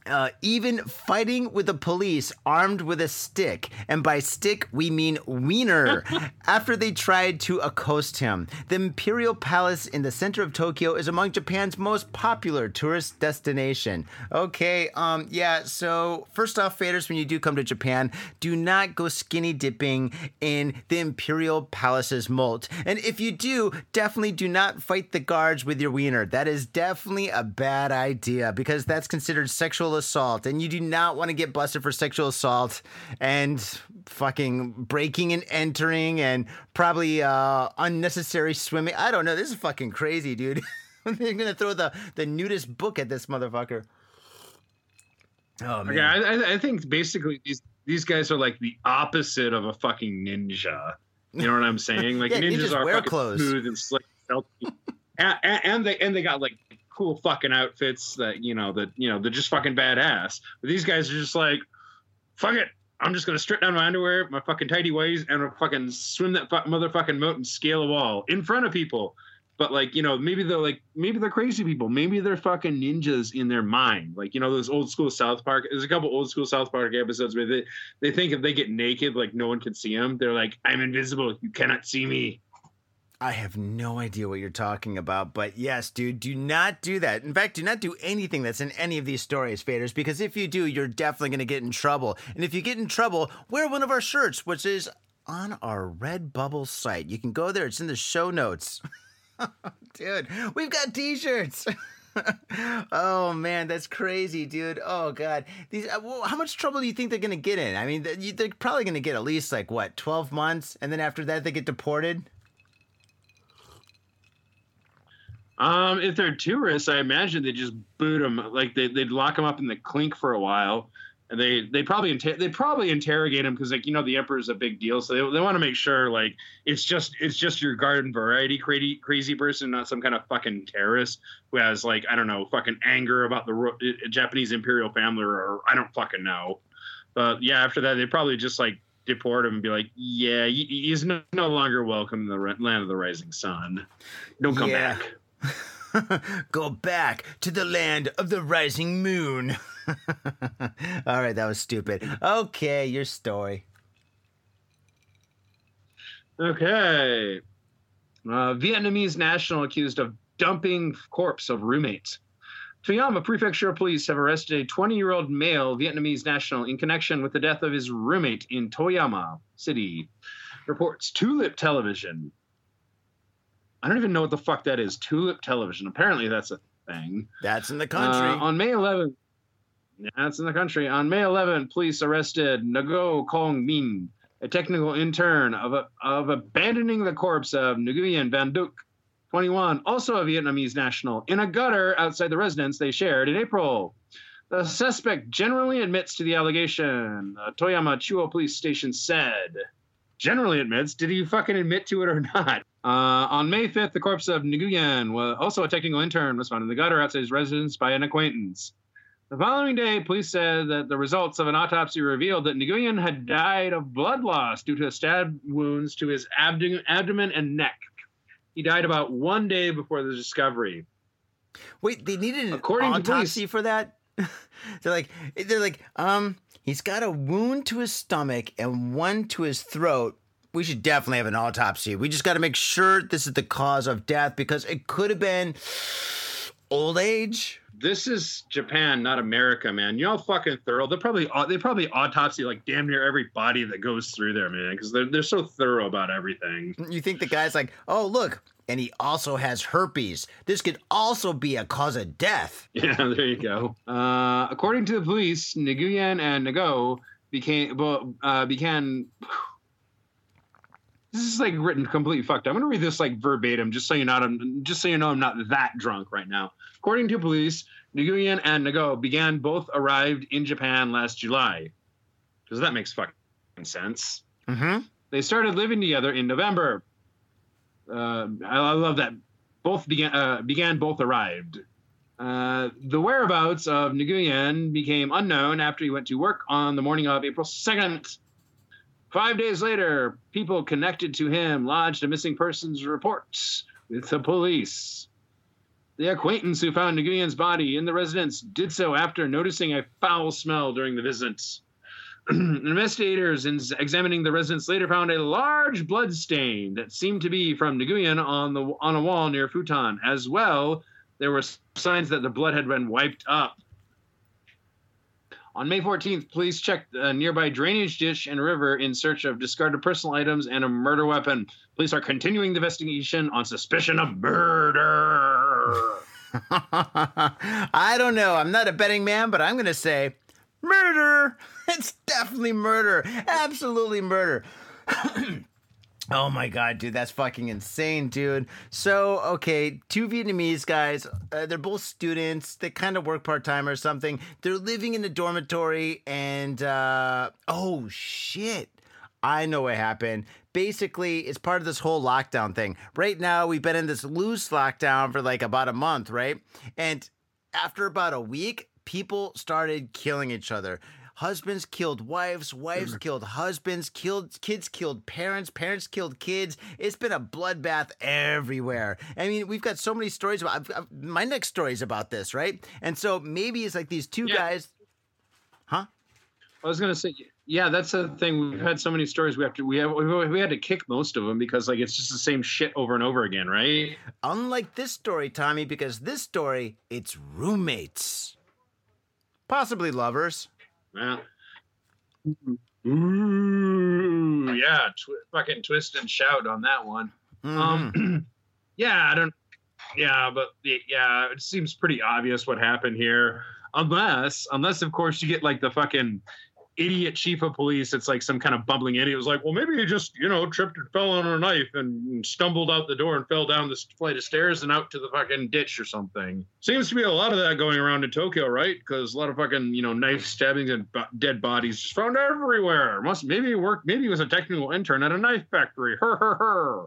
Uh, even fighting with the police armed with a stick, and by stick we mean wiener, [laughs] after they tried to accost him. The Imperial Palace in the center of Tokyo is among Japan's most popular tourist destination. Okay, um, yeah, so first off, faders, when you do come to Japan, do not go skinny dipping in the Imperial Palace's moat. And if you do, definitely do not fight the guards with your wiener. That is definitely a bad idea because that's considered sexual assault, and you do not want to get busted for sexual assault and fucking breaking and entering and probably uh, unnecessary swimming. I don't know. This is fucking crazy, dude. [laughs] They're gonna throw the the nudist book at this motherfucker. Oh man. Okay, I, I- think basically these these guys are like the opposite of a fucking ninja. You know what I'm saying? Like [laughs] Yeah, ninjas, ninjas are wear fucking clothes. smooth and slick, [laughs] and, and they and they got like cool fucking outfits that you know that you know they're just fucking badass. But these guys are just like, fuck it. I'm just gonna strip down my underwear, my fucking tidy ways, and I'll fucking swim that fu- motherfucking moat and scale a wall in front of people. But like, you know, maybe they're like, maybe they're crazy people. Maybe they're fucking ninjas in their mind. Like, you know, those old school South Park. There's a couple old school South Park episodes where they they think if they get naked, like no one can see them. They're like, I'm invisible. You cannot see me. I have no idea what you're talking about, but yes, dude, do not do that. In fact, do not do anything that's in any of these stories, faders, because if you do, you're definitely going to get in trouble. And if you get in trouble, wear one of our shirts, which is on our Redbubble site. You can go there, it's in the show notes. [laughs] dude, we've got t shirts. [laughs] oh man, that's crazy, dude. Oh god, these. Uh, well, how much trouble do you think they're gonna get in? I mean, they're probably gonna get at least like what, twelve months, and then after that they get deported. Um, if they're tourists, I imagine they just boot them. Like they they'd lock them up in the clink for a while, and they they probably inter- they probably interrogate them because like you know the emperor's a big deal, so they, they want to make sure like it's just it's just your garden variety crazy crazy person, not some kind of fucking terrorist who has like I don't know fucking anger about the ro- uh, Japanese imperial family or I don't fucking know. But yeah, after that they probably just like deport him and be like, yeah, he's no, no longer welcome in the land of the rising sun. Don't come Yeah. back. [laughs] Go back to the land of the rising moon. [laughs] All right, that was stupid. Okay, your story. Okay. Uh, Vietnamese national accused of dumping corpse of roommates. Toyama Prefecture police have arrested a 20 year old male Vietnamese national in connection with the death of his roommate in Toyama City. Reports Tulip Television. I don't even know what the fuck that is. Tulip Television. Apparently, that's a thing. That's in the country. Uh, on May 11th, that's in the country. On May 11th, police arrested Ngo Kong Min, a technical intern of, a, of abandoning the corpse of Nguyen Van Duc, 21, also a Vietnamese national, in a gutter outside the residence they shared in April. The suspect generally admits to the allegation, the Toyama Chuo police station said. Generally admits. Did he fucking admit to it or [laughs] not? Uh, on May 5th, the corpse of Nguyen, was also a technical intern, was found in the gutter outside his residence by an acquaintance. The following day, police said that the results of an autopsy revealed that Nguyen had died of blood loss due to stab wounds to his abdomen, abdomen and neck. He died about one day before the discovery. Wait, they needed an According autopsy police- for that? [laughs] they're like, they're like, um, he's got a wound to his stomach and one to his throat. We should definitely have an autopsy. We just got to make sure this is the cause of death because it could have been old age, this is Japan, not America, man. How fucking thorough. They're probably they probably autopsy like damn near every body that goes through there, man, because they're they're so thorough about everything. You think the guy's like, oh, look, and he also has herpes. This could also be a cause of death. [laughs] Yeah, there you go. Uh, according to the police, Nguyen and Nago became well, uh, began. This is like written completely fucked. up. I'm gonna read this like verbatim, just so you not, I'm just so you know I'm not that drunk right now. According to police, Nguyen and Nago began both arrived in Japan last July. Because that makes fucking sense. Mm-hmm. They started living together in November. Uh, I, I love that. Both began uh, began both arrived. Uh, the whereabouts of Nguyen became unknown after he went to work on the morning of April 2nd. Five days later, people connected to him lodged a missing persons report with the police. The acquaintance who found Nguyen's body in the residence did so after noticing a foul smell during the visit. [clears throat] Investigators in examining the residence later found a large blood stain that seemed to be from Nguyen on the on a wall near futon. As well, there were signs that the blood had been wiped up. On May 14th, police checked a nearby drainage ditch and river in search of discarded personal items and a murder weapon. Police are continuing the investigation on suspicion of murder. [laughs] I don't know. I'm not a betting man, but I'm going to say murder. [laughs] It's definitely murder. Absolutely murder. [clears throat] oh my god, dude, that's fucking insane, dude. So, okay, two Vietnamese guys, uh, they're both students. They kind of work part time or something. They're living in a dormitory, and uh, oh shit. I know what happened. Basically, it's part of this whole lockdown thing. Right now, we've been in this loose lockdown for like about a month, right? And after about a week, people started killing each other. Husbands killed wives, wives killed husbands, killed kids killed parents, parents killed kids. It's been a bloodbath everywhere. I mean, we've got so many stories about. I've, I've, my next story is about this, right? And so maybe it's like these two Yeah. guys, huh? I was gonna say, yeah, that's the thing. We've had so many stories. We have to, we have, we we had to kick most of them because like it's just the same shit over and over again, right? Unlike this story, Tommy, because this story, it's roommates. Possibly lovers. Well, ooh, yeah, tw- fucking twist and shout on that one. Mhm. Um, [clears throat] yeah, I don't. Yeah, but yeah, it seems pretty obvious what happened here. Unless, unless of course you get like the fucking idiot chief of police. It's like some kind of bumbling idiot. Was like, well, maybe he just you know tripped and fell on a knife and stumbled out the door and fell down this flight of stairs and out to the fucking ditch or something. Seems to be a lot of that going around in Tokyo, right? Because a lot of fucking you know knife stabbings and bo- dead bodies just found everywhere. Must maybe he worked. Maybe he was a technical intern at a knife factory. Her her her.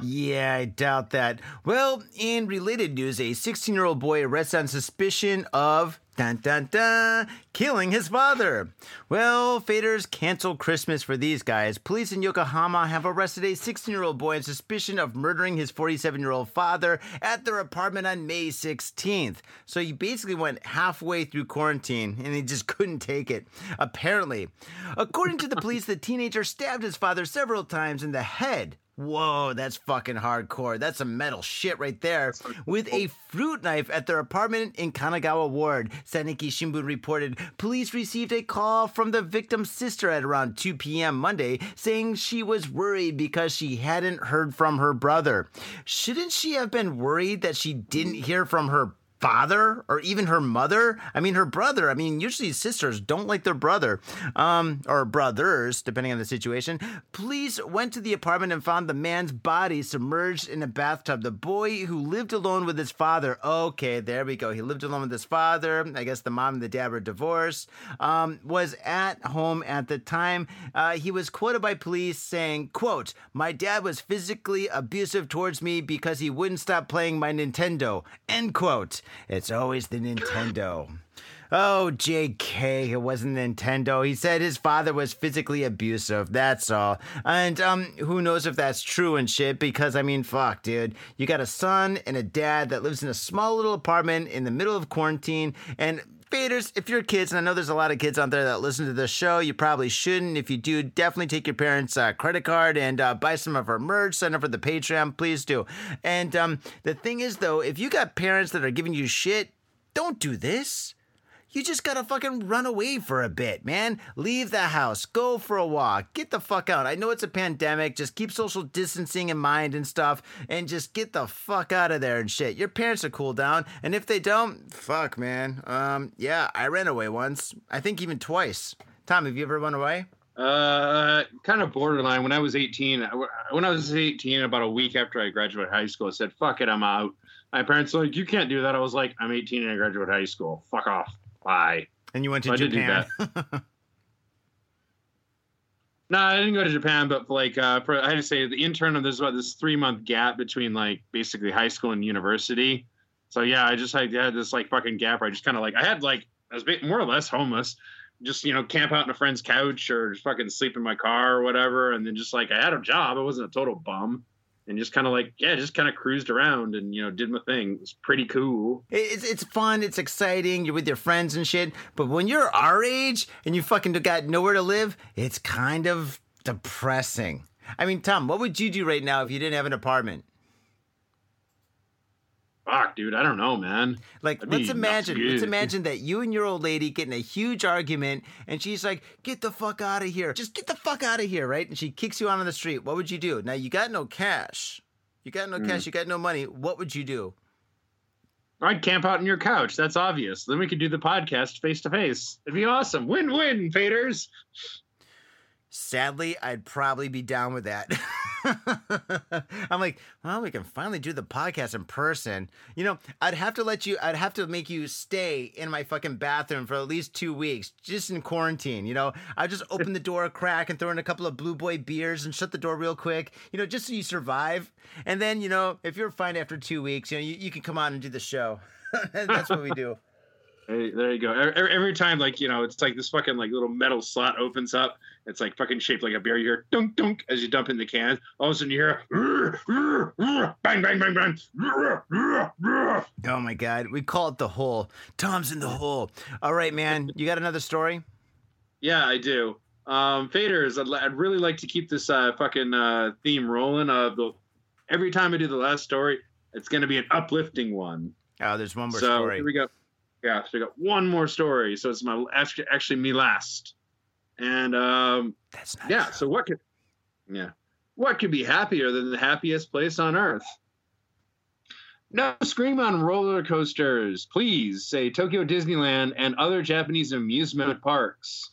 Yeah, I doubt that. Well, in related news, a 16 year old boy arrested on suspicion of. Dun dun dun! Killing his father. Well, faders cancel Christmas for these guys. Police in Yokohama have arrested a 16 year old boy on suspicion of murdering his 47 year old father at their apartment on May 16th. So he basically went halfway through quarantine and he just [laughs] couldn't take it. Apparently. According to the police, the teenager stabbed his father several times in the head. Whoa, that's fucking hardcore. That's some metal shit right there. With a fruit knife at their apartment in Kanagawa Ward, Sankei Shimbun reported police received a call from the victim's sister at around 2 p.m. Monday saying she was worried because she hadn't heard from her brother. Shouldn't she have been worried that she didn't mm. hear from her father or even her mother. I mean, her brother. I mean, usually sisters don't like their brother, um, or brothers, depending on the situation. Police went to the apartment and found the man's body submerged in a bathtub. The boy who lived alone with his father. Okay, there we go. He lived alone with his father. I guess the mom and the dad were divorced. Um, was at home at the time. Uh, he was quoted by police saying, "quote My dad was physically abusive towards me because he wouldn't stop playing my Nintendo." End quote. It's always the Nintendo. Oh, JK, it wasn't Nintendo. He said his father was physically abusive. That's all. And um, who knows if that's true and shit, because I mean, fuck, dude. You got a son and a dad that lives in a small little apartment in the middle of quarantine, and Faders, if you're kids, and I know there's a lot of kids out there that listen to this show, you probably shouldn't. If you do, definitely take your parents' uh, credit card and uh, buy some of our merch. Sign up for the Patreon, please do. And um, the thing is, though, if you got parents that are giving you shit, Don't do this. You just gotta fucking run away for a bit, man. Leave the house, go for a walk, get the fuck out. I know it's a pandemic, just keep social distancing in mind and stuff, and just get the fuck out of there and shit. Your parents are cool down, and if they don't, fuck, man. Um, yeah, I ran away once. I think even twice. Tom, have you ever run away? Uh, kind of borderline. When I was 18, when I was 18, about a week after I graduated high school, I said, "Fuck it, I'm out." My parents were like, "You can't do that." I was like, "I'm 18 and I graduated high school. Fuck off. Bye." And you went to So I did do Japan. [laughs] No, I didn't go to Japan, but like, uh, for, I had to say the intern of this what this three month gap between like basically high school and university. So yeah, I just had, had this like fucking gap where I just kind of like I had like I was more or less homeless, just you know camp out on a friend's couch or just fucking sleep in my car or whatever, and then just like I had a job, I wasn't a total bum, and just kind of like yeah, just kind of cruised around and you know did my thing. It was pretty cool. It's it's fun, it's exciting, you're with your friends and shit. But when you're our age and you fucking got nowhere to live, it's kind of depressing. I mean, Tom, what would you do right now if you didn't have an apartment? Fuck, dude, I don't know, man. Like, That'd let's imagine, let's imagine that you and your old lady get in a huge argument, and she's like, "Get the fuck out of here! Just get the fuck out of here!" Right? And she kicks you out on the street. What would you do? Now you got no cash. You got no Hmm. cash. You got no money. What would you do? I'd camp out on your couch. That's obvious. Then we could do the podcast face to face. It'd be awesome. Win win, faders. Sadly, I'd probably be down with that. [laughs] [laughs] I'm like, well, we can finally do the podcast in person. You know, I'd have to let you, I'd have to make you stay in my fucking bathroom for at least two weeks, just in quarantine. You know, I just [laughs] open the door a crack and throw in a couple of Blue Boy beers and shut the door real quick, you know, just so you survive. And then, you know, if you're fine after two weeks, you know, you, you can come on and do the show. [laughs] That's what we do. Hey, there you go. Every, every time, like you know, it's like this fucking like little metal slot opens up. It's like fucking shaped like a beer. You hear dunk dunk as you dump in the can. All of a sudden, you hear "Rrr, rrr, rrr," bang bang bang bang. Oh my God. We call it the hole. Tom's in the hole. All right, man. You got another story? Yeah, I do. Um, faders, I'd, I'd really like to keep this uh, fucking uh, theme rolling. Of the every time I do the last story, it's going to be an uplifting one. Oh, there's one more so story. here we go. Yeah, so we got one more story. So it's my actually actually me last. And um, That's not yeah, true. so what could yeah. What could be happier than the happiest place on earth? No scream on roller coasters, please, say Tokyo Disneyland and other Japanese amusement parks.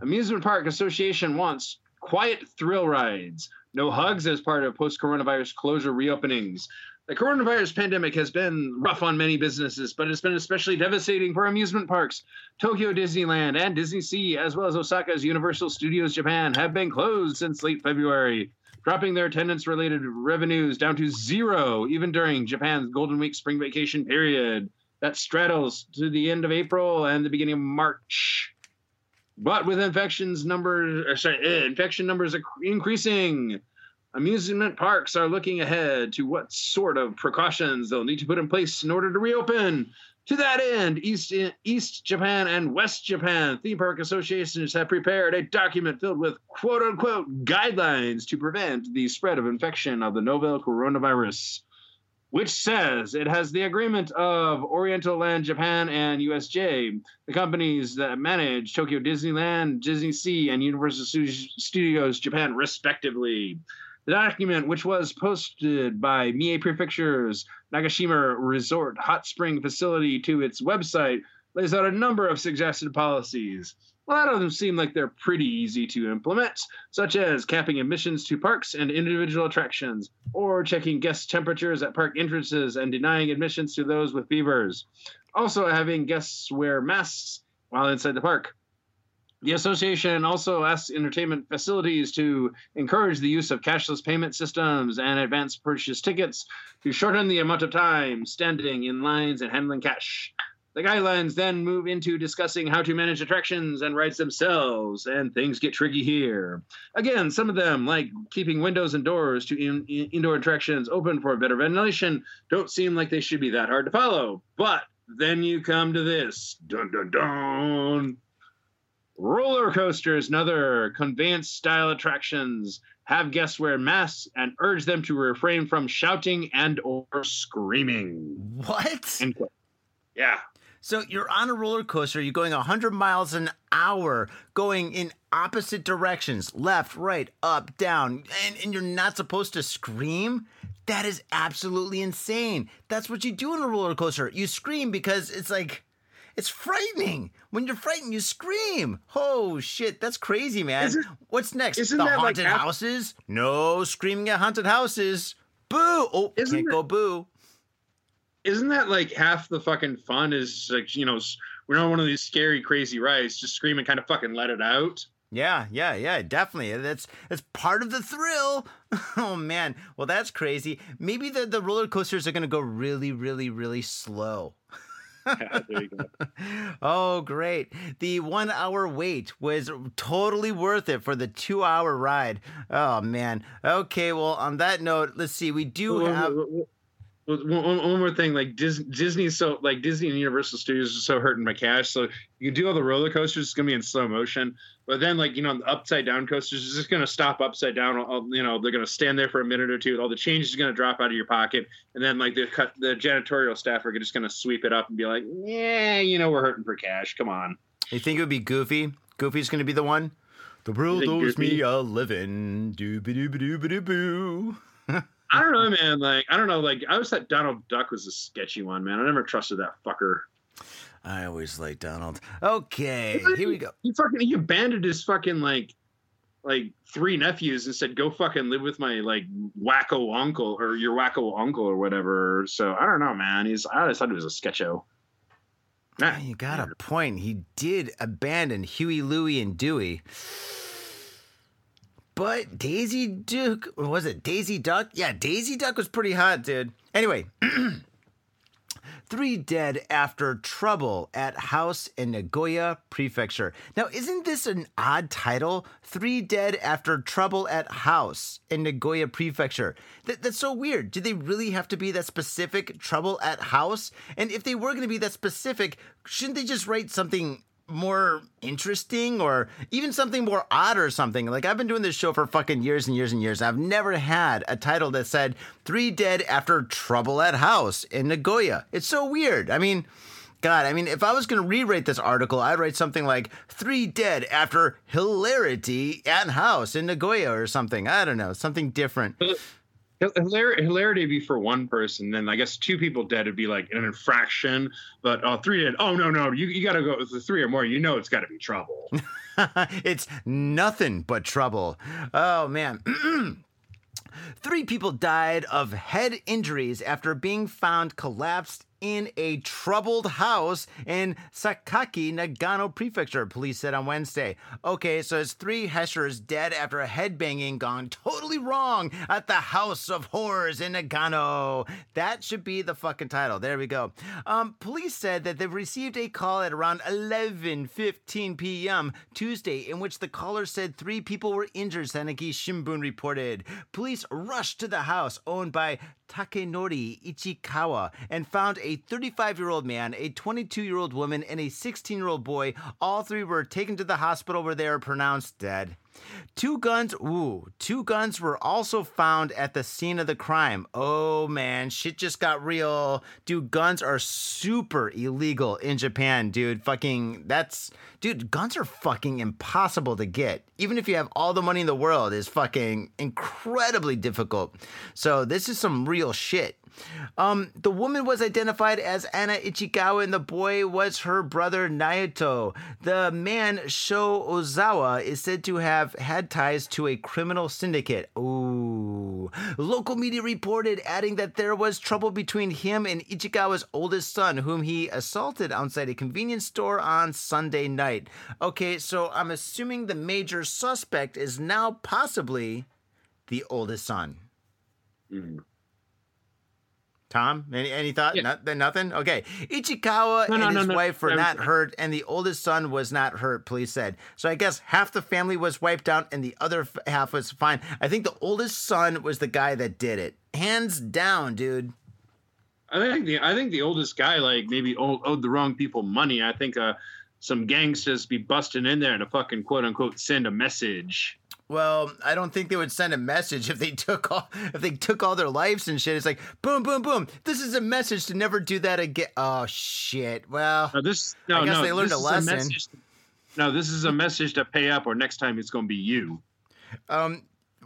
Amusement Park Association wants quiet thrill rides, no hugs as part of post coronavirus closure reopenings. The coronavirus pandemic has been rough on many businesses, but it's been especially devastating for amusement parks. Tokyo Disneyland and Disney Sea, as well as Osaka's Universal Studios Japan, have been closed since late February, dropping their attendance related revenues down to zero, even during Japan's Golden Week spring vacation period. That straddles to the end of April and the beginning of March. But with infections numbers, sorry, eh, infection numbers increasing, amusement parks are looking ahead to what sort of precautions they'll need to put in place in order to reopen. To that end, East, East Japan and West Japan theme park associations have prepared a document filled with quote unquote guidelines to prevent the spread of infection of the novel coronavirus, which says it has the agreement of Oriental Land Japan and USJ, the companies that manage Tokyo Disneyland, Disney Sea, and Universal Studios Japan, respectively. The document, which was posted by Mie Prefecture's Nagashima Resort Hot Spring Facility to its website, lays out a number of suggested policies. A lot of them seem like they're pretty easy to implement, such as capping admissions to parks and individual attractions, or checking guest temperatures at park entrances and denying admissions to those with fevers. Also, having guests wear masks while inside the park. The association also asks entertainment facilities to encourage the use of cashless payment systems and advance purchase tickets to shorten the amount of time standing in lines and handling cash. The guidelines then move into discussing how to manage attractions and rides themselves, and things get tricky here. Again, some of them, like keeping windows and doors to in, in- indoor attractions open for better ventilation, don't seem like they should be that hard to follow. But then you come to this. Dun dun dun. Roller coasters and other conveyance style attractions have guests wear masks and urge them to refrain from shouting and or screaming. What? Yeah. So you're on a roller coaster, you're going 100 miles an hour, going in opposite directions, left, right, up, down, and, and you're not supposed to scream? That is absolutely insane. That's what you do on a roller coaster. You scream because it's like, it's frightening. When you're frightened, you scream. Oh shit, that's crazy, man. Isn't- What's next? isn't the that like haunted half- houses? No screaming at haunted houses. Boo! Oh, Isn't can't that- go boo. Isn't that like half the fucking fun? Is like you know we're on one of these scary, crazy rides. Just scream and kind of fucking let it out. Yeah, yeah, yeah, definitely. That's that's part of the thrill. [laughs] Oh man. Well, that's crazy. Maybe the, the roller coasters are gonna go really, really, really slow. [laughs] [laughs] There you go. Oh, great. The one hour wait was totally worth it for the two hour ride. Oh man. Okay, well, on that note, let's see. We do have one, one more thing, like Dis- Disney's so like Disney and Universal Studios are so hurting my cash. So you do all the roller coasters, it's gonna be in slow motion. But then, like you know, the upside down coasters is just gonna stop upside down. All- You know, they're gonna stand there for a minute or two. All the change is gonna drop out of your pocket, and then like the cut, the janitorial staff are just gonna sweep it up and be like, "Yeah, you know, we're hurting for cash. Come on." you think it would be Goofy? Goofy's gonna be the one? The world owes me a living. Dooby dooby dooby doo boo. [laughs] I don't know, man. Like I don't know. Like I always thought Donald Duck was a sketchy one, man. I never trusted that fucker. I always like Donald. Okay, here we go. He fucking he abandoned his fucking like like three nephews and said, "Go fucking live with my like wacko uncle or your wacko uncle or whatever." So I don't know, man. He's I always thought he was a sketcho. Nah, You got a point. He did abandon Huey, Louie, and Dewey. But Daisy Duke, was it Daisy Duck? Yeah, Daisy Duck was pretty hot, dude. Anyway, [clears throat] three dead after trouble at house in Nagoya Prefecture. Now, isn't this an odd title? Three dead after trouble at house in Nagoya Prefecture. That, that's so weird. Did they really have to be that specific? Trouble at house? And if they were going to be that specific, shouldn't they just write something more interesting or even something more odd or something. Like I've been doing this show for fucking years and years and years. And I've never had a title that said three dead after trouble at house in Nagoya. It's so weird. I mean, God, I mean, if I was going to rewrite this article, I'd write something like three dead after hilarity at house in Nagoya or something. I don't know, something different. Hilar- hilarity would be for one person, then I guess two people dead would be like an infraction. But uh, three dead, oh no no, you you got to go with the three or more. You know it's got to be trouble. [laughs] it's nothing but trouble. Oh man. [clears throat] Three people died of head injuries after being found collapsed in a troubled house in Sakaki, Nagano Prefecture, police said on Wednesday. Okay, so it's three Heshers dead after a headbanging gone totally wrong at the House of Horrors in Nagano. That should be the fucking title. There we go. Um, police said that they've received a call at around 11:15 p.m. Tuesday in which the caller said three people were injured, Sankei Shimbun reported. Police rushed to the house owned by Takenori Ichikawa and found a 35 year old man, a 22 year old woman, and a 16 year old boy. All three were taken to the hospital where they were pronounced dead. Two guns, ooh, two guns were also found at the scene of the crime. Oh man, shit just got real. Dude, guns are super illegal in Japan, dude. Fucking, that's, dude, guns are fucking impossible to get. Even if you have all the money in the world, is fucking incredibly difficult. So this is some real shit. Um, the woman was identified as Anna Ichikawa, and the boy was her brother Naoto. The man Sho Ozawa is said to have had ties to a criminal syndicate. Ooh. Local media reported, adding that there was trouble between him and Ichikawa's oldest son, whom he assaulted outside a convenience store on Sunday night. Okay, so I'm assuming the major suspect is now possibly the oldest son. Mhm. Tom, any any thought? Yeah. Not, nothing. Okay. Ichikawa No, and no, his no, no. wife were not hurt, and the oldest son was not hurt. Police said. So I guess half the family was wiped out, and the other f- half was fine. I think the oldest son was the guy that did it, hands down, dude. I think the I think the oldest guy like maybe owed, owed the wrong people money. I think uh, some gangsters be busting in there to fucking quote unquote send a message. Well, I don't think they would send a message if they took all if they took all their lives and shit. It's like boom, boom, boom. This is a message to never do that again. Oh shit. Well, No, this no I guess no. they learned a lesson. message- no, this is a message to pay up, or next time it's going to be you. um,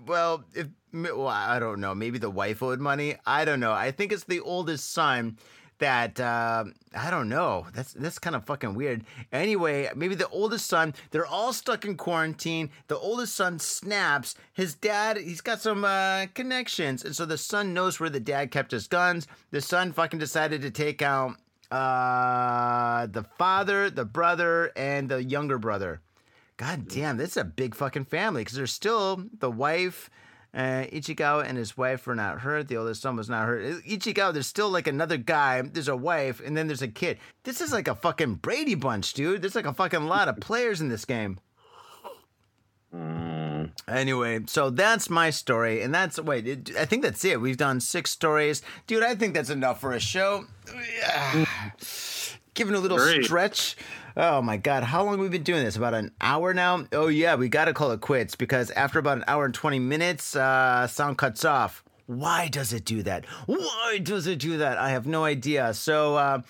well, if well, I don't know. Maybe the wife owed money. I don't know. I think it's the oldest son that uh, I don't know. That's that's kind of fucking weird. Anyway, maybe the oldest son. They're all stuck in quarantine. The oldest son snaps. His dad. He's got some uh, connections, and so the son knows where the dad kept his guns. The son fucking decided to take out uh, the father, the brother, and the younger brother. God damn, this is a big fucking family because there's still the wife. Uh, Ichigawa and his wife were not hurt. The oldest son was not hurt. Uh, Ichigawa, there's still like another guy. There's a wife, and then there's a kid. This is like a fucking Brady bunch, dude. There's like a fucking lot of players in this game. Anyway, so that's my story, and that's wait. It, I think that's it. We've done six stories, dude. I think that's enough for a show. [sighs] Giving a little Great. stretch. Oh my god, how long have we been doing this? About an hour now. Oh yeah, we got to call it quits because after about an hour and twenty minutes, uh, sound cuts off. Why does it do that? Why does it do that? I have no idea. So, uh,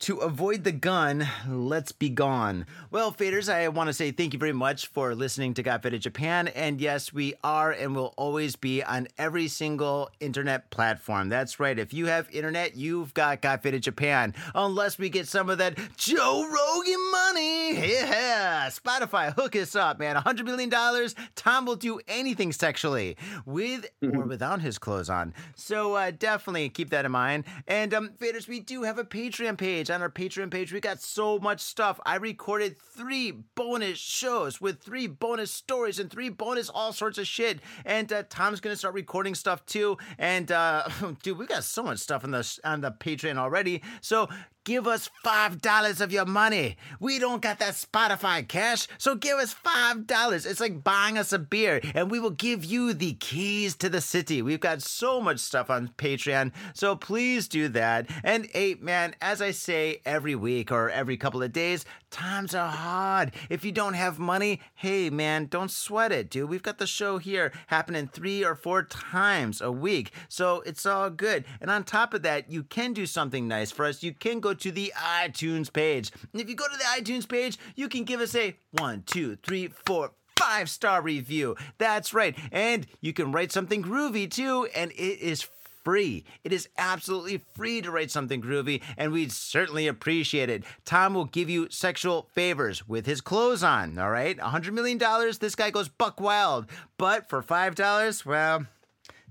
to avoid the gun, let's be gone. Well, faders, I want to say thank you very much for listening to Got Faded Japan. And yes, we are and will always be on every single internet platform. That's right. If you have internet, you've got Got Faded Japan. Unless we get some of that Joe Rogan money. Yeah. Spotify, hook us up, man. $100 million. Tom will do anything sexually with or [laughs] without his clothes on. So uh, definitely keep that in mind. And um, faders, we do have a Patreon page. On our Patreon page, we got so much stuff. I recorded three bonus shows with three bonus stories and three bonus all sorts of shit. And uh, Tom's gonna start recording stuff too. And uh, [laughs] dude, we got so much stuff on the on the Patreon already. So give us five dollars of your money. We don't got that Spotify cash, so give us five dollars. It's like buying us a beer, and we will give you the keys to the city. We've got so much stuff on Patreon, so please do that. And hey, man, as I say every week or every couple of days, times are hard. If you don't have money, hey, man, don't sweat it, dude. We've got the show here happening three or four times a week, so it's all good. And on top of that, you can do something nice for us. You can go to the iTunes page. And if you go to the iTunes page, you can give us a one, two, three, four, five star review. That's right. And you can write something groovy too, and it is free. It is absolutely free to write something groovy, and we'd certainly appreciate it. Tom will give you sexual favors with his clothes on, all right? $100 million, this guy goes buck wild. But for $5, well,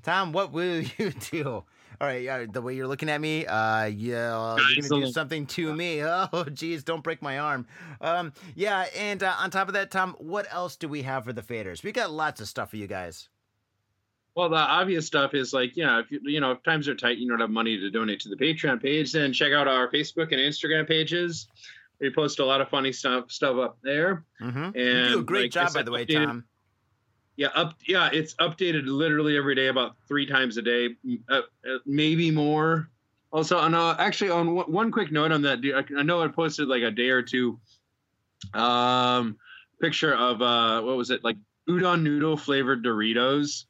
Tom, what will [laughs] you do? All right, yeah, the way you're looking at me, uh, yeah, you're gonna do something to me. [laughs] Oh, geez, don't break my arm. Um, yeah, and uh, on top of that, Tom, what else do we have for the faders? We got lots of stuff for you guys. Well, the obvious stuff is like, you know, if you, you know, if times are tight, you don't have money to donate to the Patreon page, then check out our Facebook and Instagram pages. We post a lot of funny stuff stuff up there. Mm-hmm. And you do a great like job, by the way, Tom. Yeah, up. Yeah, it's updated literally every day, about three times a day, uh, uh, maybe more. Also, on uh, actually on one, one quick note on that, I I know I posted like a day or two. Um, picture of uh, what was it like udon noodle flavored Doritos,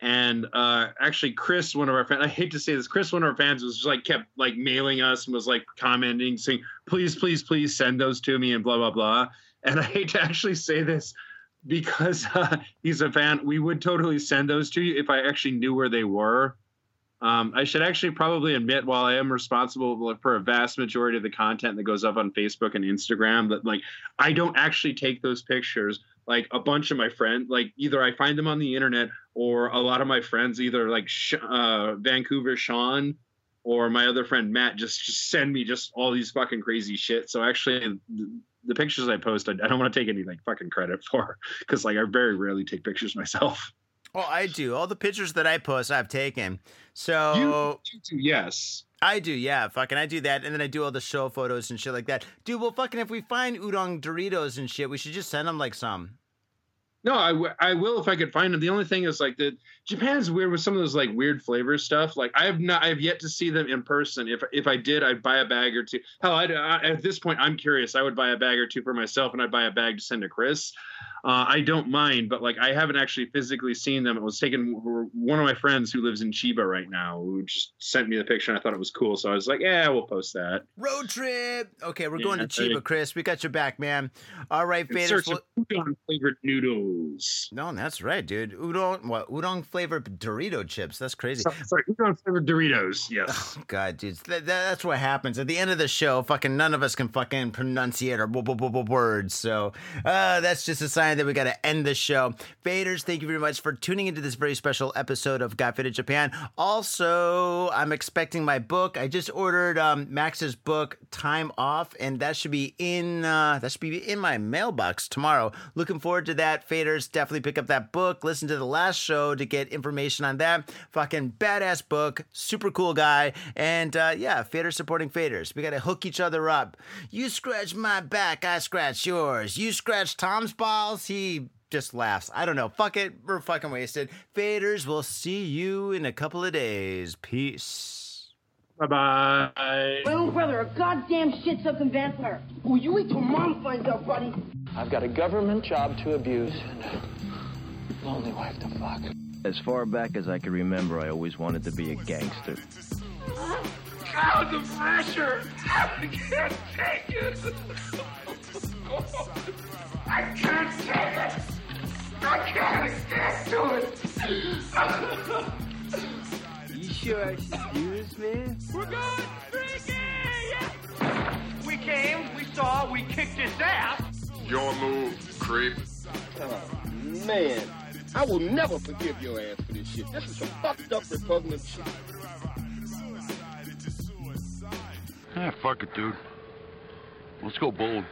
and uh, actually Chris, one of our fans, I hate to say this, Chris, one of our fans was just like kept like mailing us and was like commenting, saying, "Please, please, please send those to me," and blah blah blah. And I hate to actually say this because [laughs] uh, he's a fan, we would totally send those to you if I actually knew where they were. Um, I should actually probably admit, while I am responsible for a vast majority of the content that goes up on Facebook and Instagram, that like I don't actually take those pictures. Like a bunch of my friends, like either I find them on the internet or a lot of my friends, either like uh, Vancouver Sean or my other friend Matt, just, just send me just all these fucking crazy shit. So actually, the, pictures I post, I, I don't want to take any like fucking credit [laughs] for because like I very rarely take pictures myself. Oh, I do. All the pictures that I post, I've taken. So You too, yes. I do, yeah. Fucking, I do that, and then I do all the show photos and shit like that. Dude, well, fucking, if we find udon Doritos and shit, we should just send them like some. No, I, w- I will if I could find them. The only thing is like the Japan's weird with some of those like weird flavor stuff. Like I have not, I have yet to see them in person. If if I did, I'd buy a bag or two. Hell, I'd, I, at this point, I'm curious. I would buy a bag or two for myself, and I'd buy a bag to send to Chris. Uh, I don't mind, but like I haven't actually physically seen them. It was taken one of my friends who lives in Chiba right now, who just sent me the picture. and I thought it was cool, so I was like, yeah, we'll post that. Road trip. Okay, we're Yeah, going to Chiba, Chris. We got your back, man. All right, In faders. search udon flavored noodles. no, that's right, dude. Udon, what? Udon flavored Dorito chips. That's crazy. So- Sorry, udon flavored Doritos. Yes. God, dude, that, that- that's what happens at the end of the show. Fucking none of us can fucking pronunciate our words, so uh, that's just a sign that we got to end the show. Faders, thank you very much for tuning into this very special episode of Got Faded Japan. Also, I'm expecting my book. I just ordered um, Max's book, Time Off, and that should be in uh, that should be in my mailbox tomorrow. Looking forward to that. Faders, definitely pick up that book. Listen to the last show to get information on that. Fucking badass book. Super cool guy. And uh, yeah, faders supporting faders. We got to hook each other up. You scratch my back, I scratch yours. You scratch Tom's balls, he just laughs. I don't know. Fuck it. We're fucking wasted. Faders, we'll see you in a couple of days. Peace. Bye bye. My own brother, a goddamn shit sucking vampire. Will you wait till mom finds out, buddy? I've got a government job to abuse and a lonely wife to fuck. As far back as I can remember, I always wanted to be a gangster. [laughs] God, the pressure! I can't take it! I can't stand it! I can't stand to it! You sure I should do this, man? We're going freaky! We came, we saw, we kicked his ass! Your move, creep. Oh, Man, I will never forgive your ass for this shit. This is some fucked up repugnant shit. Ah, fuck it, dude. Let's go bold.